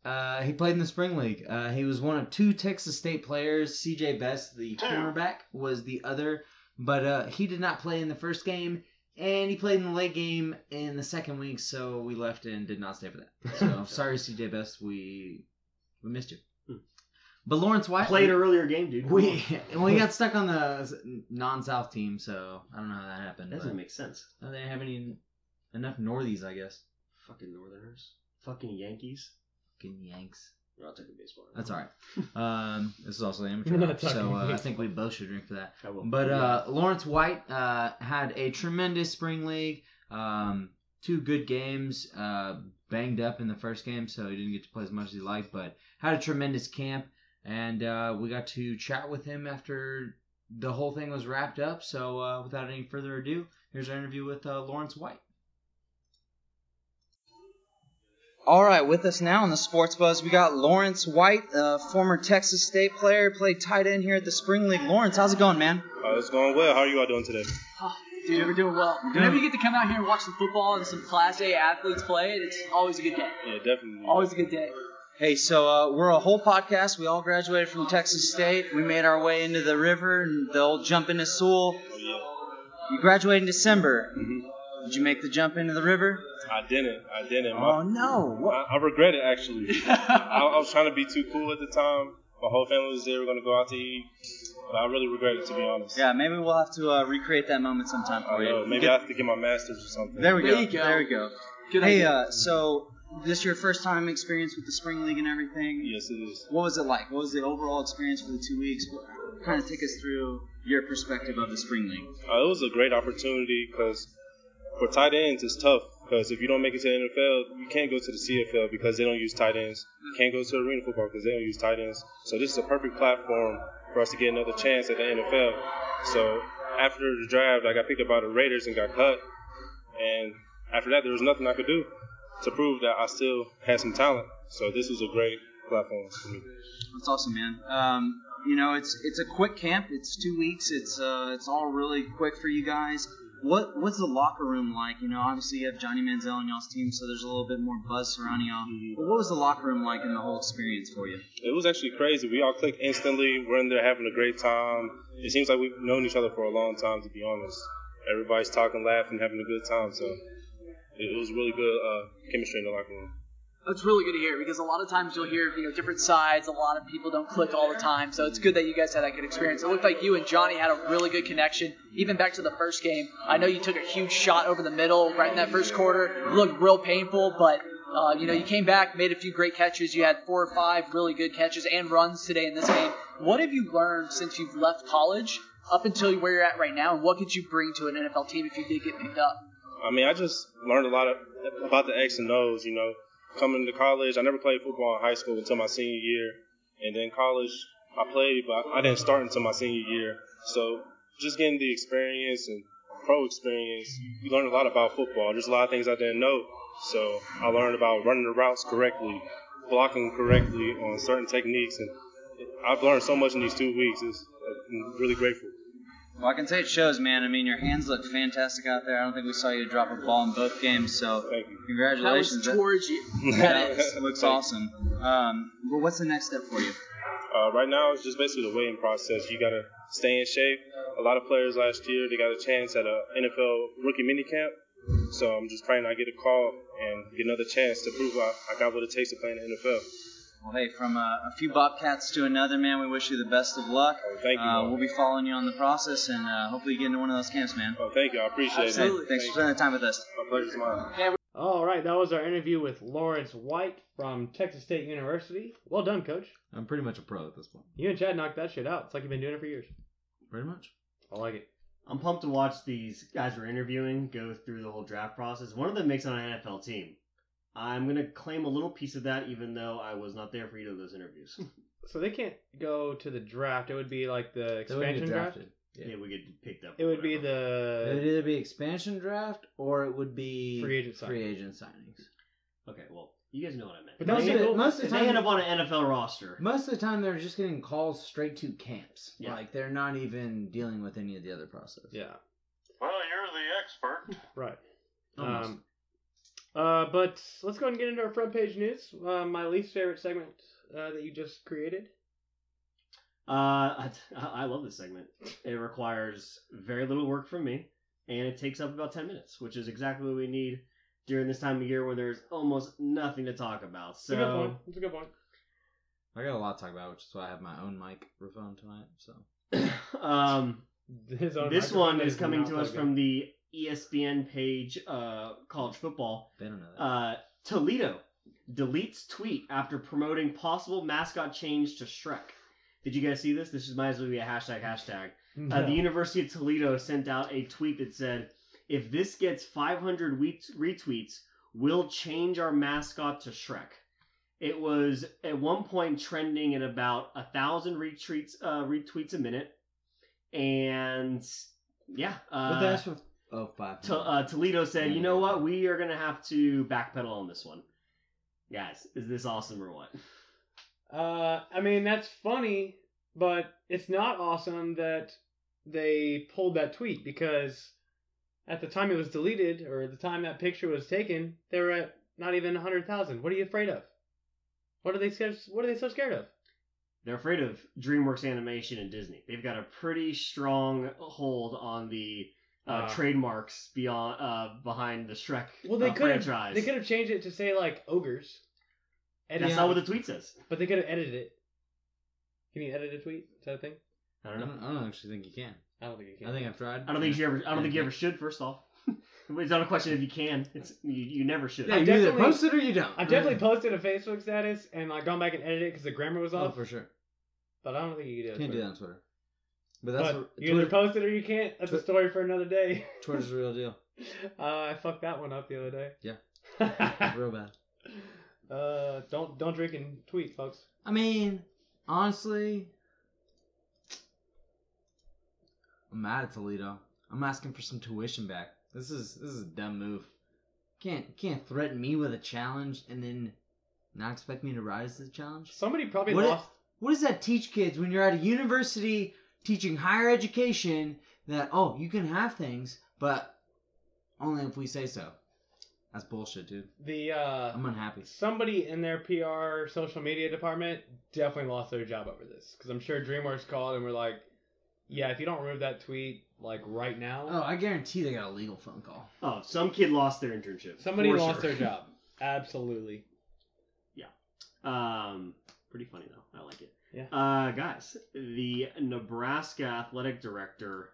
Uh, he played in the spring league. Uh, he was one of two Texas State players. C.J. Best, the cornerback, was the other, but uh, he did not play in the first game, and he played in the late game in the second week. So we left and did not stay for that. So sorry, C.J. Best, we we missed you. But Lawrence White Played an earlier game, dude. Come We on. we got stuck on the non-South team, so I don't know how that happened. That doesn't make sense. Oh, they didn't have any enough Northies, I guess. Fucking Northerners. Fucking Yankees. Fucking Yanks. I'll take a baseball. That's all right. Um, this is also amateur, We're hour, not so uh, I think we both should drink for that. I will. But uh, Lawrence White uh, had a tremendous spring league. Um, two good games. Uh, banged up in the first game, so he didn't get to play as much as he liked, but had a tremendous camp. And uh, we got to chat with him after the whole thing was wrapped up. So uh, without any further ado, here's our interview with uh, Lawrence White. All right, with us now on the Sports Buzz, we got Lawrence White, uh, former Texas State player, played tight end here at the Spring League. Lawrence, how's it going, man? Uh, it's going well. How are you all doing today? Oh, dude, we're doing well. Whenever you get to come out here and watch some football and some Class A athletes play, it's always a good day. Yeah, definitely. Always a good day. Hey, so uh, we're a whole podcast. We all graduated from Texas State. We made our way into the river and the old jump into Sewell. Oh. You graduated in December. hmm Did you make the jump into the river? I didn't. I didn't. Oh no! I, I regret it actually. I, I was trying to be too cool at the time. My whole family was there. We are gonna go out to eat, but I really regret it to be honest. Yeah, maybe we'll have to uh, recreate that moment sometime I for you. know. Maybe I have to get my master's or something. There we go. There you go. There we go. Good hey, idea. uh, so this your first time experience with the spring league and everything? Yes, it is. What was it like? What was the overall experience for the two weeks? Kind of take us through your perspective of the spring league. Uh, it was a great opportunity because for tight ends it's tough because if you don't make it to the NFL, you can't go to the CFL because they don't use tight ends. You can't go to arena football because they don't use tight ends. So this is a perfect platform for us to get another chance at the NFL. So after the draft, I got picked up by the Raiders and got cut. And after that, there was nothing I could do to prove that I still had some talent. So this was a great platform for me. That's awesome, man. Um, you know, it's it's a quick camp. It's two weeks. It's uh, it's all really quick for you guys. What what's the locker room like? You know, obviously you have Johnny Manziel on y'all's team, so there's a little bit more buzz surrounding y'all. But what was the locker room like in the whole experience for you? It was actually crazy. We all clicked instantly. We're in there having a great time. It seems like we've known each other for a long time, to be honest. Everybody's talking, laughing, having a good time. So it was really good uh, chemistry in the locker room. That's really good to hear because a lot of times you'll hear you know different sides. A lot of people don't click all the time, so it's good that you guys had that good experience. It looked like you and Johnny had a really good connection, even back to the first game. I know you took a huge shot over the middle right in that first quarter. It looked real painful, but uh, you know you came back, made a few great catches. You had four or five really good catches and runs today in this game. What have you learned since you've left college up until where you're at right now, and what could you bring to an NFL team if you did get picked up? I mean, I just learned a lot of, about the X and O's. You know, coming to college, I never played football in high school until my senior year, and then college, I played, but I didn't start until my senior year. So just getting the experience and pro experience, you learn a lot about football. There's a lot of things I didn't know, so I learned about running the routes correctly, blocking correctly on certain techniques, and I've learned so much in these two weeks. It's, I'm really grateful. Well, I can say it shows, man. I mean, your hands look fantastic out there. I don't think we saw you drop a ball in both games, so Thank you. congratulations. That was towards you. That is, looks awesome. Um, well, what's the next step for you? Uh, right now, it's just basically the waiting process. You got to stay in shape. A lot of players last year, they got a chance at a NFL rookie minicamp. So I'm just praying I get a call and get another chance to prove I, I got what it takes to play in the NFL. Well, hey, from uh, a few Bobcats to another, man, we wish you the best of luck. Oh, thank you. Uh, we'll be following you on the process, and uh, hopefully you get into one of those camps, man. Oh, thank you. I appreciate Absolutely. it. Thanks Thank for spending the time with us. My pleasure's mine. All right, that was our interview with Lawrence White from Texas State University. Well done, Coach. I'm pretty much a pro at this point. You and Chad knocked that shit out. It's like you've been doing it for years. Pretty much. I like it. I'm pumped to watch these guys we're interviewing go through the whole draft process. One of them makes it on an NFL team. I'm gonna claim a little piece of that, even though I was not there for either of those interviews. So they can't go to the draft. It would be like the They wouldn't expansion get draft. drafted. yeah. we get picked up. It would be the It would the either be expansion draft or it would be Free agent free signings. agent signings. Okay, well, you guys know what I meant. But Most Most of, of the, the- most of If the they time, end up on an NFL roster, most of the time they're just getting calls straight to camps. Yeah. Like they're not even dealing with any of the other process. yeah Well, you're the expert. right. Almost. Um, uh, but let's go ahead and get into our front page news. Uh, my least favorite segment uh, that you just created. uh, I, I love this segment. It requires very little work from me, and it takes up about ten minutes, which is exactly what we need during this time of year when there's almost nothing to talk about. That's a good So, point. That's a good point. I got a lot to talk about, which is why I have my own mic microphone tonight. So um, His own this microphone one that is is coming to us from the ESPN page, uh, college football. they don't know that. Uh, Toledo deletes tweet after promoting possible mascot change to Shrek. Did you guys see this? This is might as well be a hashtag hashtag. Uh, the University of Toledo sent out a tweet that said, "If this gets 500 we- retweets, we'll change our mascot to Shrek." It was at one point trending at about a thousand retweets, uh, retweets a minute, and yeah, uh, but that's what. Oh, five. to, uh, Toledo said, "You know what? We are gonna have to backpedal on this one, guys. Is this awesome or what?" Uh, I mean that's funny, but it's not awesome that they pulled that tweet because at the time it was deleted or the time that picture was taken, they were at not even hundred thousand. What are you afraid of? What are they scared? What are they so scared of? They're afraid of DreamWorks Animation and Disney. They've got a pretty strong hold on the uh, Uh. trademarks beyond uh, behind the Shrek Well, they uh, could have franchise. they could have changed it to say like ogres. And That's not what the tweet says. But they could have edited it. Can you edit a tweet? Is that a thing? I I don't know. don't, I don't actually think you can. I don't think you can. I think I've tried. I don't think you ever. I don't think you ever should. First off, it's not a question if you can. It's you, you never should. Yeah, I've you either definitely- post it or you don't. I've definitely posted a Facebook status and like gone back and edited it because the grammar was Oh, off. for sure. But I don't think you can do it. Can't do that on Twitter. But that's But what- you either post it or you can't. That's a story for another day. Twitter's the real deal. Uh, I fucked that one up the other day. Yeah. Real bad. uh, don't don't drink and tweet, folks. I mean, honestly, I'm mad at Toledo. I'm asking for some tuition back. This is this is a dumb move. Can't can't threaten me with a challenge and then not expect me to rise to the challenge. Somebody probably What, lost. what does that teach kids when you're at a university teaching higher education that oh you can have things but only if we say so. That's bullshit, dude. The uh, I'm unhappy. somebody in their PR social media department definitely lost their job over this because I'm sure DreamWorks called and were like, "Yeah, if you don't remove that tweet like right now, Oh, I guarantee they got a legal phone call. Oh, some kid lost their internship. somebody for lost sure. their job." Absolutely. Yeah um, pretty funny though. I like it. Yeah. Uh, guys, the Nebraska athletic director,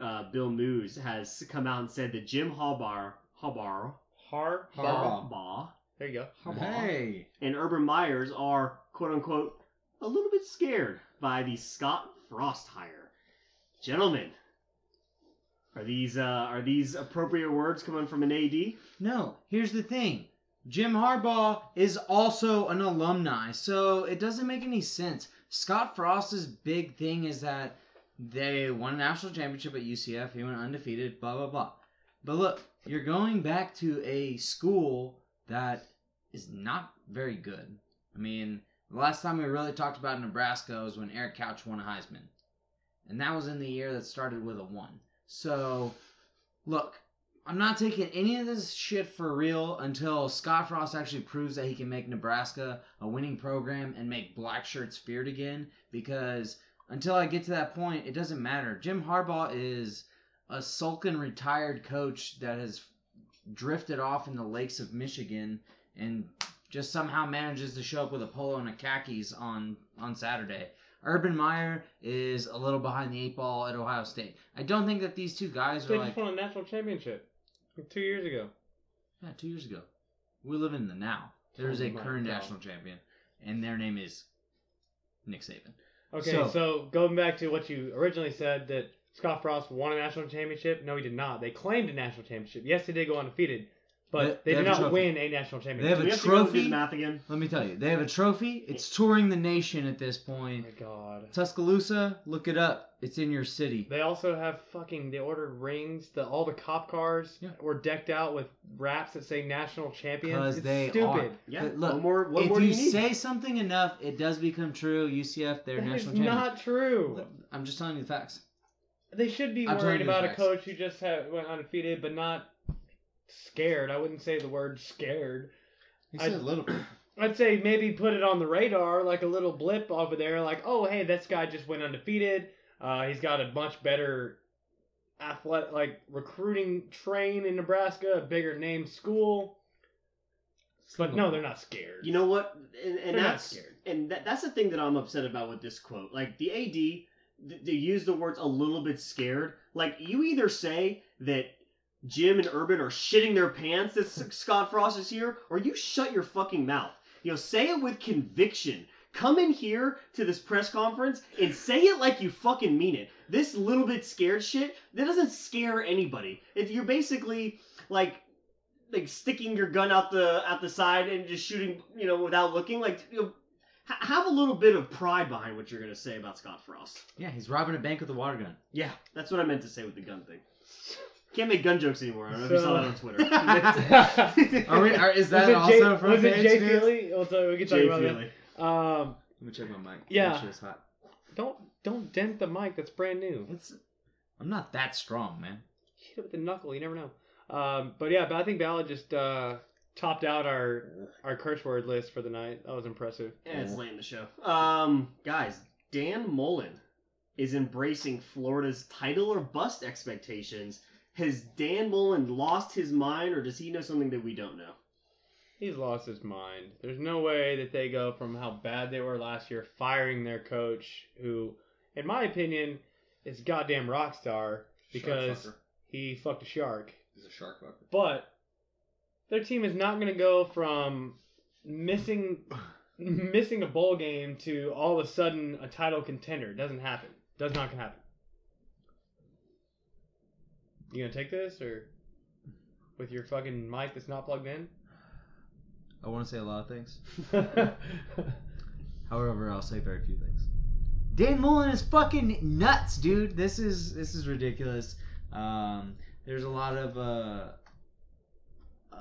uh, Bill Moos, has come out and said that Jim Harbaugh, Harbaugh, Har Harbaugh. Harbaugh, There you go. Hey. and Urban Meyers are quote unquote a little bit scared by the Scott Frost hire. Gentlemen, are these uh, are these appropriate words coming from an AD? No, here's the thing. Jim Harbaugh is also an alumni, so it doesn't make any sense. Scott Frost's big thing is that they won a national championship at UCF. He went undefeated, blah, blah, blah. But look, you're going back to a school that is not very good. I mean, the last time we really talked about Nebraska was when Eric Crouch won a Heisman. And that was in the year that started with a 1. So, look, I'm not taking any of this shit for real until Scott Frost actually proves that he can make Nebraska a winning program and make black shirts feared again. Because until I get to that point, it doesn't matter. Jim Harbaugh is a sulking retired coach that has drifted off in the lakes of Michigan and just somehow manages to show up with a polo and a khakis on on Saturday. Urban Meyer is a little behind the eight ball at Ohio State. I don't think that these two guys They are just like won a national championship two years ago. yeah, two years ago. We live in the now. There is Oh a my current God. national champion, and their name is Nick Saban. Okay, So- so, going back to what you originally said that Scott Frost won a national championship. No, he did not. They claimed a national championship. Yes, they did go undefeated, but They- they, they did not win a national championship. They have championship. a we have to go and do trophy. the math again? Let me tell you, they have a trophy. It's touring the nation at this Oh point. my god. Tuscaloosa, look it up. It's in your city. They also have fucking. They ordered rings. The all the cop cars Yeah. were decked out with wraps that say national champions. Because It's they stupid. are. Yeah. But look, What more- what if more you, you need? say something enough, it does become true. UCF, they're That is national champions. not true. Look, I'm just telling you the facts. They should be I'm worried about a coach who just had, went undefeated, but not scared. I wouldn't say the word scared. He I- said a little bit. I'd say maybe put it on the radar, like a little blip over there, like, oh, hey, this guy just went undefeated. Uh, he's got a much better athletic, like recruiting train in Nebraska, a bigger name school. But no, they're not scared. You know what? And, and They're not that's scared. and that, that's the thing that I'm upset about with this quote. Like the AD, th- they use the words a little bit scared. Like you either say that Jim and Urban are shitting their pants that Scott Frost is here, or you shut your fucking mouth. You know, say it with conviction. Come in here to this press conference and say it like you fucking mean it. This little bit scared shit, that doesn't scare anybody. If you're basically like like sticking your gun out the out the side and just shooting, you know, without looking. Like, you know, ha- have a little bit of pride behind what you're gonna say about Scott Frost. Yeah, he's robbing a bank with a water gun. Yeah, that's what I meant to say with the gun thing. Can't make gun jokes anymore. I don't know if you saw that on Twitter. Are we? Are, is that was it also Jay, from was it page Jay news? Feely? Well, so we can talk Jay about Feely. that. Um, Let me check my mic. Yeah. Make sure it's hot. don't don't dent the mic. That's brand new. It's. I'm not that strong, man. Hit it with the knuckle. You never know. Um, but yeah, but I think Balod just uh, topped out our our curse word list for the night. That was impressive. Yeah, it's late in the show. Um, guys, Dan Mullen is embracing Florida's title or bust expectations. Has Dan Mullen lost his mind, or does he know something that we don't know? He's lost his mind. There's no way that they go from how bad they were last year, firing their coach, who, in my opinion, is a goddamn rock star because fucker. he fucked a shark. He's a shark fucker. But their team is not going to go from missing missing a bowl game to all of a sudden a title contender. It doesn't happen. Does not happen. You gonna take this or with your fucking mic that's not plugged in? I want to say a lot of things. However, I'll say very few things. Dan Mullen is fucking nuts, dude. This is this is ridiculous. Um, there's a lot of uh, uh,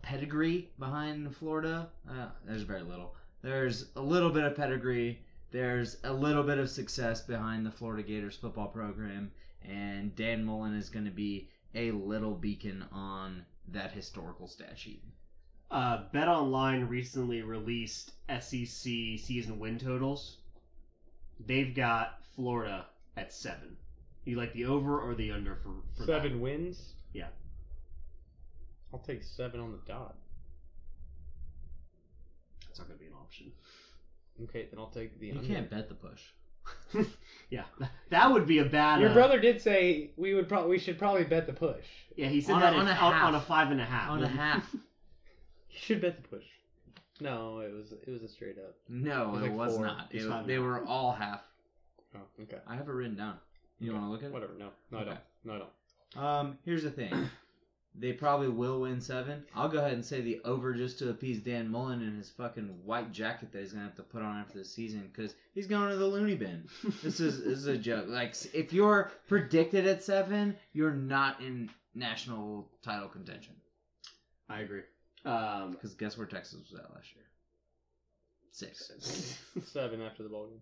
pedigree behind Florida. Uh, there's very little. There's a little bit of pedigree. There's a little bit of success behind the Florida Gators football program, and Dan Mullen is going to be a little beacon on that historical stat sheet. Uh, Bet Online recently released SEC season win totals. They've got Florida at seven. You like the over or the under for, for that? Seven wins. Yeah. I'll take seven on the dot. That's not gonna be an option. Okay, then I'll take the You under. can't bet the push. Yeah, that would be a bad. Your uh, brother did say we would probably we should probably bet the push. Yeah, he said On a- that on a half. on a five and a half. On a half. You should bet the push. No, it was it was a straight up. No, It was it was not. It- five they were all half. Oh, okay. I have it written down. You want to look at it? Whatever. No, no, I don't. No, I don't. Um, here's the thing. They probably will win seven. I'll go ahead and say the over just to appease Dan Mullen and his fucking white jacket that he's gonna have to put on after the season because he's going to the loony bin. This is this is a joke. Like if you're predicted at seven, you're not in national title contention. I agree. Um, Because guess where Texas was at last year? Six. Seven after the bowl game.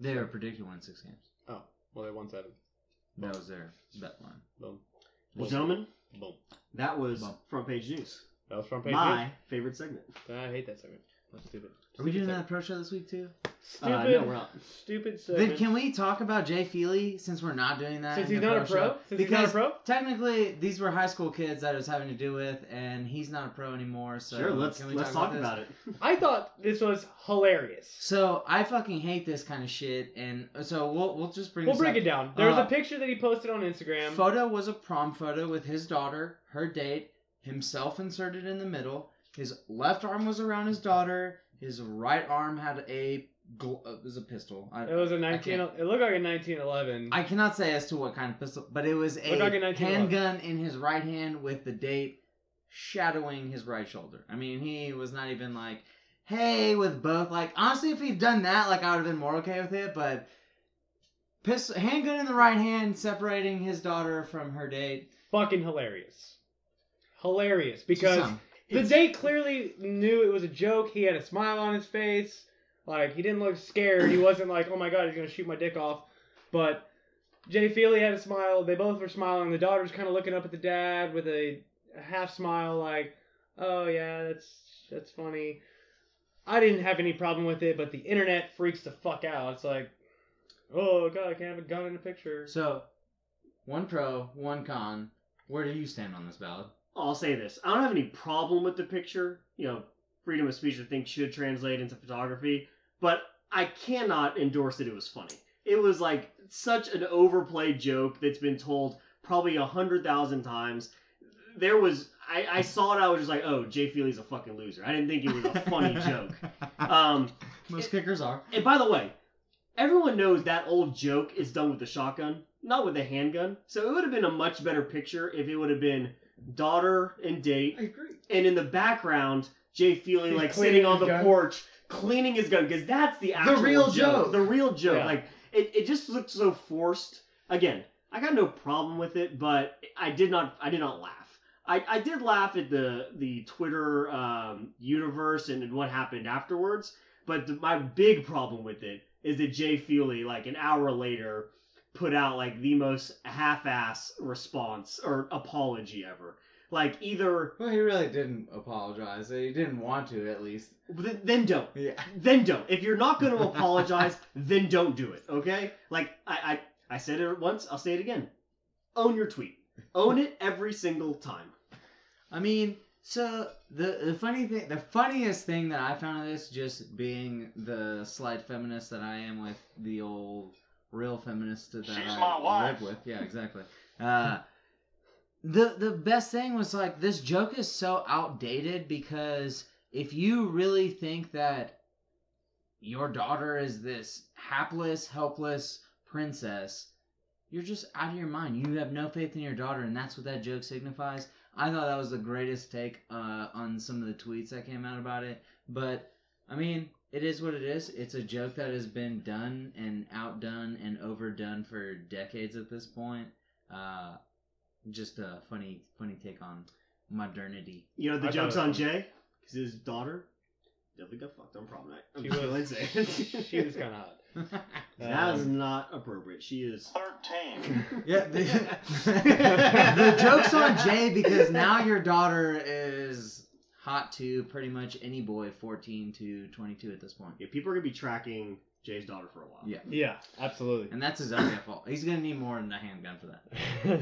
They were predicted to win six games. Oh, well, they won seven. That was their bet line. Boom. Well, gentlemen, Boom. that was Bum. front page news. That was front page My favorite segment. I hate that segment. That's stupid. Are we doing Stupid that pro show this week too? Stupid. Uh, no, we're not. Stupid. Then can we talk about Jay Feely since we're not doing that? Since in he's the not a show? pro? Since he's because not a pro? technically these were high school kids that I was having to do with, and he's not a pro anymore. So sure, let's can we let's talk talk about this? it. I thought this was hilarious. So I fucking hate this kind of shit, and so we'll we'll just bring. We'll this break up. it down. There was Uh, a picture that he posted on Instagram. Photo was a prom photo with his daughter, her date, himself inserted in the middle. His left arm was around his daughter. His right arm had a gl- uh, it was a pistol. I, It was a 19. It looked like a 1911. I cannot say as to what kind of pistol, but it was a like a handgun in his right hand with the date shadowing his right shoulder. I mean, he was not even like, "Hey," with both. Like, honestly, if he'd done that, like, I would have been more okay with it. But pistol, handgun in the right hand, separating his daughter from her date. Fucking hilarious. Hilarious because Some. the date clearly knew it was a joke. He had a smile on his face. Like he didn't look scared. He wasn't like, "Oh my god, he's gonna shoot my dick off." But Jay Feely had a smile. They both were smiling. The daughter's kind of looking up at the dad with a, a half smile, like, "Oh yeah, that's that's funny." I didn't have any problem with it, but the internet freaks the fuck out. It's like, "Oh god, I can't have a gun in a picture." So, one pro, one con. Where do you stand on this ballot? I'll say this: I don't have any problem with the picture. You know, freedom of speech, I think, should translate into photography. But I cannot endorse that it was funny. It was like such an overplayed joke that's been told probably a hundred thousand times. There was, I, I saw it, I was just like, oh, Jay Feely's a fucking loser. I didn't think it was a funny joke. Um, Most kickers are. and by the way, everyone knows that old joke is done with the shotgun, not with the handgun. So it would have been a much better picture if it would have been daughter and date. I agree. And in the background, Jay Feely He's like sitting on the gun. porch, cleaning his gun, because that's the actual the real joke. The real joke. Yeah. Like it, it just looked so forced. Again, I got no problem with it, but I did not I did not laugh. I, I did laugh at the the Twitter um, universe and what happened afterwards. But the, my big problem with it is that Jay Feely, like an hour later, put out like the most half-ass response or apology ever. Like either Well, he really didn't apologize. He didn't want to, at least. then, then don't. Yeah. Then don't. If you're not going to apologize, then don't do it. Okay? Like I, I I said it once. I'll say it again. Own your tweet. Own it every single time. I mean, so the the funny thing, the funniest thing that I found of this, just being the slight feminist that I am with the old real feminist that She's I my wife. live with. Yeah, exactly. Uh, the the best thing was like this joke is so outdated because if you really think that your daughter is this hapless, helpless princess, you're just out of your mind. You have no faith in your daughter, and that's what that joke signifies. I thought that was the greatest take uh, on some of the tweets that came out about it. But I mean, it is what it is. It's a joke that has been done and outdone and overdone for decades at this point. Uh, just a funny, funny take on modernity. You know the I joke's on Jay because his daughter definitely got fucked on prom night. I'm She just was- gonna say it. she was kind of hot. That is Um, not appropriate. She is. Thirteen. Yeah, the, the joke's on Jay because now your daughter is hot to pretty much any boy 14 to 22 at this point. Yeah, people are gonna be tracking Jay's daughter for a while. Yeah. Yeah, absolutely. And that's his own fault. He's gonna need more than a handgun for that.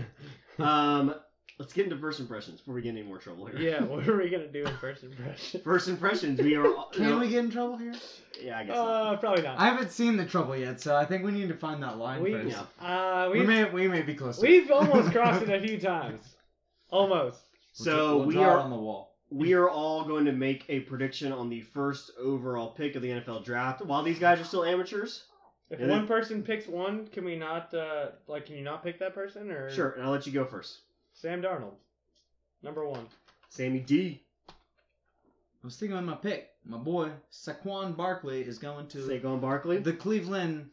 Um, let's get into first impressions before we get any more trouble here. yeah, what are we gonna do in first impressions? First impressions. We are. Can we get in trouble here? Yeah, I guess. not. Uh, probably not. I haven't seen the trouble yet, so I think we need to find that line we, first. uh, We may we may be close. We've it. almost crossed it a few times. Almost. We'll So we'll we are on the wall. we are all going to make a prediction on the first overall pick of the NFL draft. While these guys are still amateurs, If Yeah, one that- person picks one, can we not, uh, like, can you not pick that person? Or sure, and I'll let you go first. Sam Darnold, number one. Sammy D. I was thinking of my pick. My boy Saquon Barkley is going to Saquon Barkley. the Cleveland,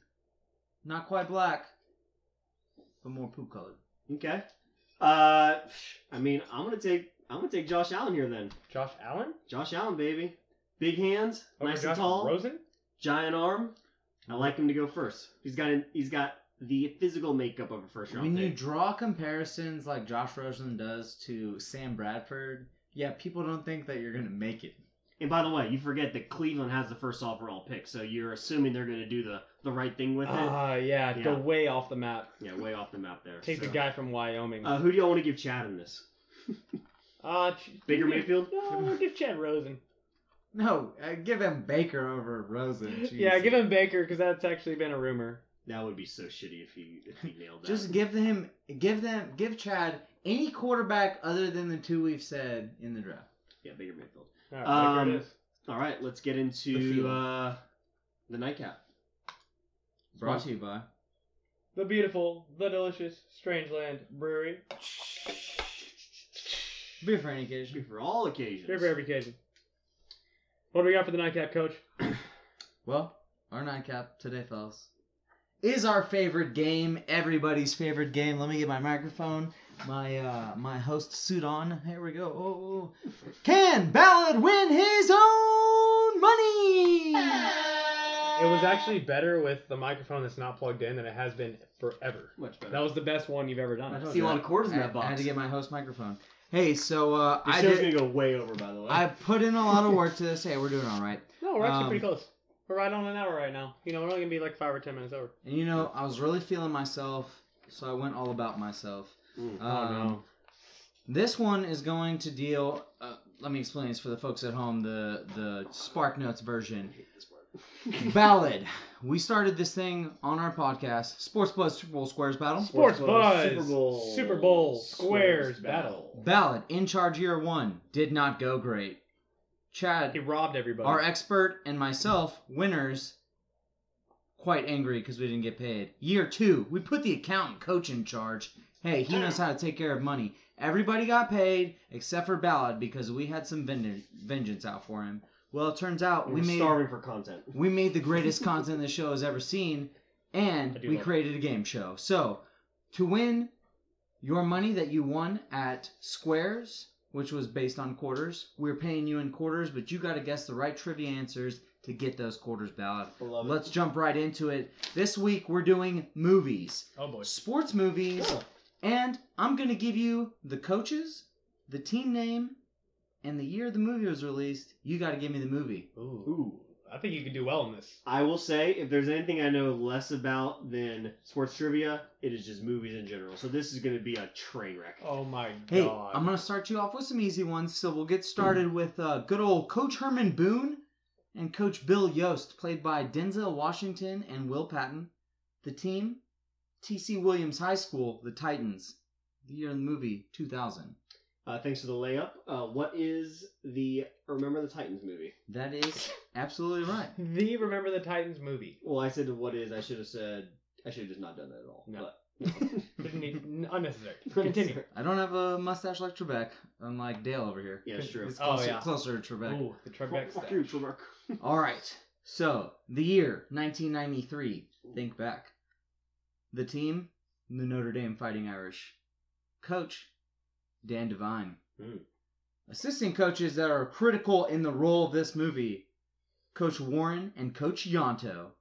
not quite black, but more poop colored. Okay. Uh, I mean, I'm gonna take I'm gonna take Josh Allen here then. Josh Allen? Josh Allen, baby. Big hands, Over nice Josh and tall, Rosen? giant arm. I like him to go first. He's got an, he's got the physical makeup of a first round When pick. you draw comparisons like Josh Rosen does to Sam Bradford, yeah, people don't think that you're gonna make it. And by the way, you forget that Cleveland has the first overall pick, so you're assuming they're going to do the, the right thing with it. Ah, yeah, go way off the map. yeah, way off the map there. Take the guy from Wyoming. Uh, who do y'all want to give Chad in this? Uh, Ch- Baker give- Mayfield? No, give Chad Rosen. No, uh, give him Baker over Rosen. Yeah, Jeez. give him Baker because that's actually been a rumor. That would be so shitty if he if he nailed that. Just give him, give them, give Chad any quarterback other than the two we've said in the draft. yeah, Baker Mayfield. All right, Um, Baker it is. All right, let's get The into field. uh, the nightcap. Brought to you by. The beautiful, the delicious Strangeland Brewery. Beer for any occasion. For all occasions. Beer for every occasion. What do we got for the nightcap, Coach? Well, our nightcap today, fellas, is our favorite game. Everybody's favorite game. Let me get my microphone, my uh, my host suit on. Here we go. Oh, oh. Can Balod win his own money? It was actually better with the microphone that's not plugged in than it has been forever. Much better. That was the best one you've ever done. I told See a lot of cords in that box. I had to get my host microphone. Hey, so uh, This I show's did, gonna go way over, by the way. I put in a lot of work to this. Hey, we're doing all right. No, we're actually Um, pretty close. We're right on an hour right now. You know, we're only gonna be like five or ten minutes over. And you know, I was really feeling myself, so I went all about myself. Mm. oh Um, no. This one is going to deal. Uh, let me explain this for the folks at home. The the Spark Notes version. Balod. We started this thing on our podcast, Sports Buzz Super Bowl Squares Battle. Sports Buzz, Super Bowl, Super Bowl Squares Squares battle. Balod in charge year one did not go great. Chad, He robbed everybody. our expert, and myself, winners, quite angry because we didn't get paid. Year two, we put the accountant coach in charge. Hey, he knows how to take care of money. Everybody got paid except for Balod because we had some ven- vengeance out for him. Well, it turns out we we were made starving for content. we made the greatest content the show has ever seen, and we created a game show. So, to win your money that you won at Squares, which was based on quarters, we're paying you in quarters, but you got to guess the right trivia answers to get those quarters it. Let's jump right into it. This week we're doing movies, oh boy. sports movies, and I'm going to give you the coaches, the team name, and the year the movie was released. You got to give me the movie. Ooh. Ooh. I think you could do well in this. I will say, if there's anything I know less about than sports trivia, it is just movies in general. So this is going to be a train wreck. Oh my god! Hey, god. I'm gonna start you off with some easy ones. So we'll get started with uh, good old Coach Herman Boone and Coach Bill Yoast, played by Denzel Washington and Will Patton. The team, T.C. Williams High School, the Titans. The year of the movie, 2000. Uh, thanks for the layup. Uh, what is the Remember the Titans movie? That is absolutely right. The Remember the Titans movie. Well, I said what is. I should have said. I should have just not done that at all. No. But, Didn't need, n- unnecessary. Continue. I don't have a mustache like Trebek, unlike Dale over here. yeah, it's true. It's Oh, closer, yeah. closer to Trebek. Ooh, the Trebek Fuck stuff. you, Trebek. All right. So, the year 1993. Think back. The team, the Notre Dame Fighting Irish. Coach, Dan Devine. Assistant coaches that are critical in the role of this movie Coach Warren and Coach Yonto.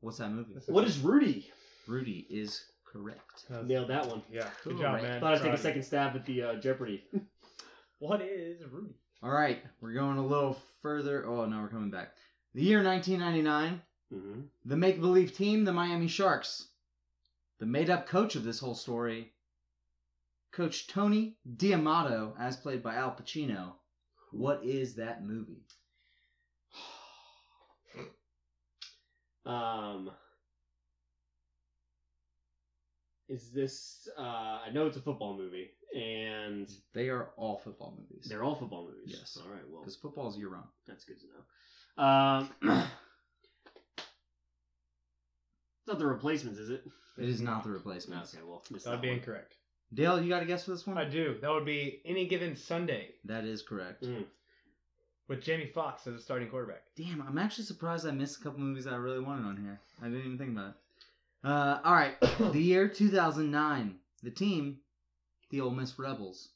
What's that movie? What is Rudy? Rudy is correct. That was- Nailed that one. Yeah, good Cool, job, right? man. Thought I'd take a Proud of second stab at the uh, Jeopardy. What is Rudy? All right, we're going a little further. Oh, no, we're coming back. The year 1999. mm-hmm. The make believe team, the Miami Sharks. The made up coach of this whole story, Coach Tony D'Amato, as played by Al Pacino. What is that movie? Um, is this? Uh, I know it's a football movie, and They are all football movies. they're all football movies. Yes. All right. Well, Because football's year round. that's good to know. Um, it's not the replacements, is it? It is not the replacements. Okay. Well, missed That would that be one. incorrect. Dale, you got a guess for this one? I do. That would be any given Sunday That is correct. Mm. with Jamie Foxx as a starting quarterback. Damn, I'm actually surprised I missed a couple movies I really wanted on here. I didn't even think about it. Uh, all right, the year 2009. The team, the Ole Miss Rebels.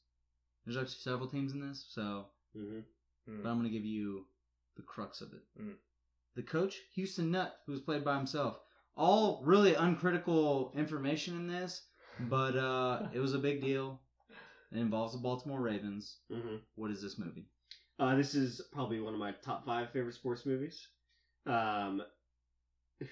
There's actually several teams in this, so Mm-hmm. but I'm gonna give you the crux of it. Mm. The coach, Houston Nutt, who was played by himself. All really uncritical information in this, but uh, it was a big deal. It involves the Baltimore Ravens. Mm-hmm. What is this movie? Uh, this is probably one of my top five favorite sports movies. Um,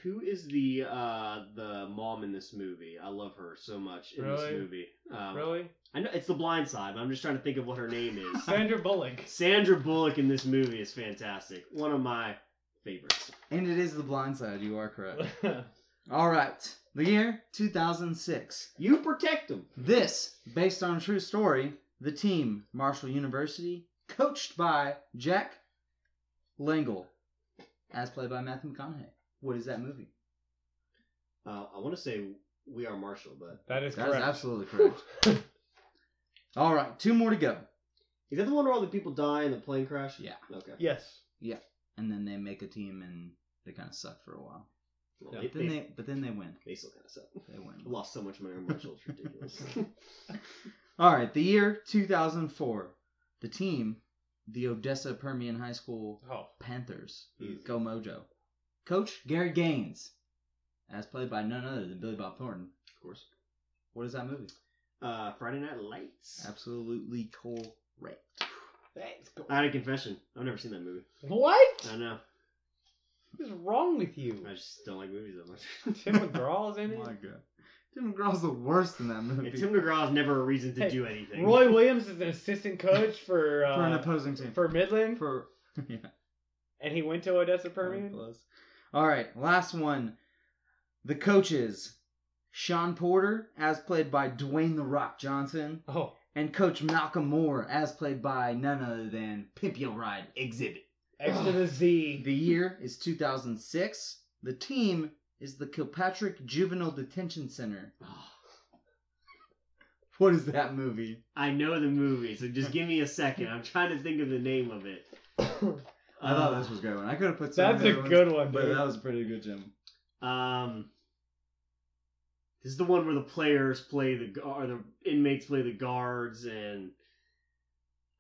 who is the uh, the mom in this movie? I love her so much in Really? this movie. Um, Really? I know it's The Blind Side, but I'm just trying to think of what her name is. Sandra Bullock. Sandra Bullock in this movie is fantastic. One of my favorites. And it is The Blind Side. You are correct. All right. The year 2006. You protect them. This, based on a true story, the team, Marshall University, coached by Jack Lengyel, as played by Matthew McConaughey. What is that movie? Uh, I want to say We Are Marshall, but That is That's correct. absolutely correct. All right, two more to go. is that the one where all the people die in the plane crash? Yeah. Okay. Yes. Yeah. And then they make a team and they kind of suck for a while. Well, But then they, they, but then they win. they still kind of suck. They win. Lost so much money on Marshall. It's ridiculous. All right, the year 2004. The team, the Odessa Permian High School Oh. Panthers. Easy. Go Mojo. Coach Gary Gaines, as played by none other than Billy Bob Thornton. of course. What is that movie? Uh, Friday Night Lights. Absolutely correct. Thanks. I had a confession. I've never seen that movie. What? I know. What is wrong with you? I just don't like movies that much. Tim McGraw is in Oh it. my god. Tim McGraw's the worst in that movie. Yeah, Tim McGraw is never a reason to Hey, do anything. Roy Williams is an assistant coach for uh, for an opposing team. for Midland, For yeah. and he went to Odessa Permian. Close. All right, last one. The coaches, Sean Porter, as played by Dwayne the Rock Johnson, Oh, and Coach Malcolm Moore, as played by none other than Pimp Your Ride Xzibit. X to the Z. The year is 2006. The team is the Kilpatrick Juvenile Detention Center. What is that movie? I know the movie, so just give me a second. I'm trying to think of the name of it. I thought Uh, this was a good one. I could have put some That's other a ones, good one, but dude. that was pretty good, Jim. Um, this is the one where the players play the gu- or the inmates play the guards and.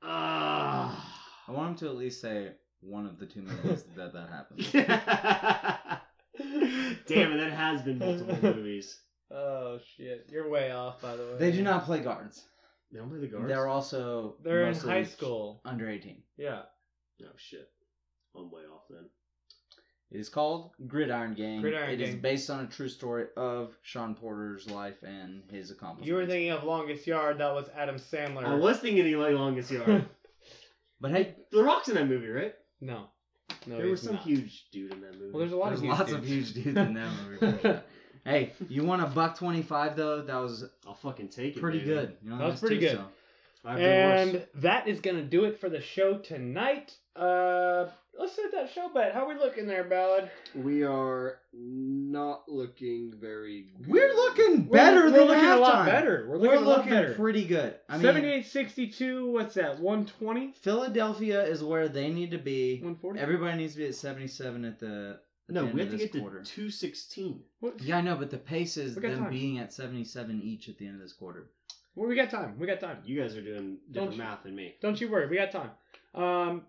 Ah. I want him to at least say one of the two movies that that happens. Damn it! That has been multiple movies. Oh shit, you're way off, by the way. They do not play guards. They don't play the guards. They're also They're in high school. under 18. Yeah. Oh shit! I'm way off then. It is called Gridiron Gang. Gridiron It is Gang. based on a true story of Sean Porter's life and his accomplishments. You were thinking of Longest Yard. That was Adam Sandler. I was thinking he like longest yard. but hey, the Rock's in that movie, right? No. No, there was some not. huge dude in that movie. Well, there's a lot there's of huge lots dudes. of huge dudes in that movie. hey, you want a buck 25 though? That was I'll fucking take it. pretty baby. good. You know, That was pretty too, good. so. I've been worse. And that is gonna do it for the show tonight. Uh, let's set that show bet. How we looking there, Balod? We are not looking very. Good. We're looking We're- better we're than looking a lot better. We're We're looking a lot better. pretty good. I mean, 78 62, what's that? 120? Philadelphia is where they need to be. 140? Everybody needs to be at 77 at the. at No, the end we of have to get quarter. to two sixteen. What? Yeah, I know, but the pace is them time. being at 77 each at the end of this quarter. Well, we got time. We got time. You guys are doing Don't different you- math than me. Don't you worry. We got time. Um,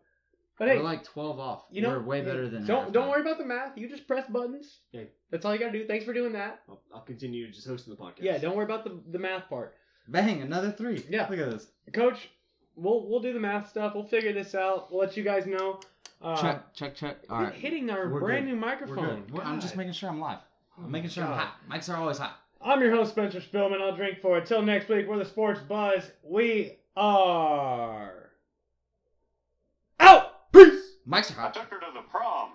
but hey, We're like 12 off. you know, We're way better than Don't halftime. don't worry about the math. You just press buttons. Yeah. That's all you gotta do. Thanks for doing that. I'll, I'll continue just hosting the podcast. Yeah, don't worry about the the math part. Bang, another three. Yeah. Look at this. Coach, we'll we'll do the math stuff. We'll figure this out. We'll let you guys know. Uh, check, check, check. All right. Hitting our We're brand good. new We're microphone. good. We're- I'm just making sure I'm live. Oh I'm making my sure I'm hot. Mics are always hot. I'm your host, Spencer Spillman. I'll drink for it. Till next week, we're the Sports Buzz. We are out. Mics are I took her to the prom.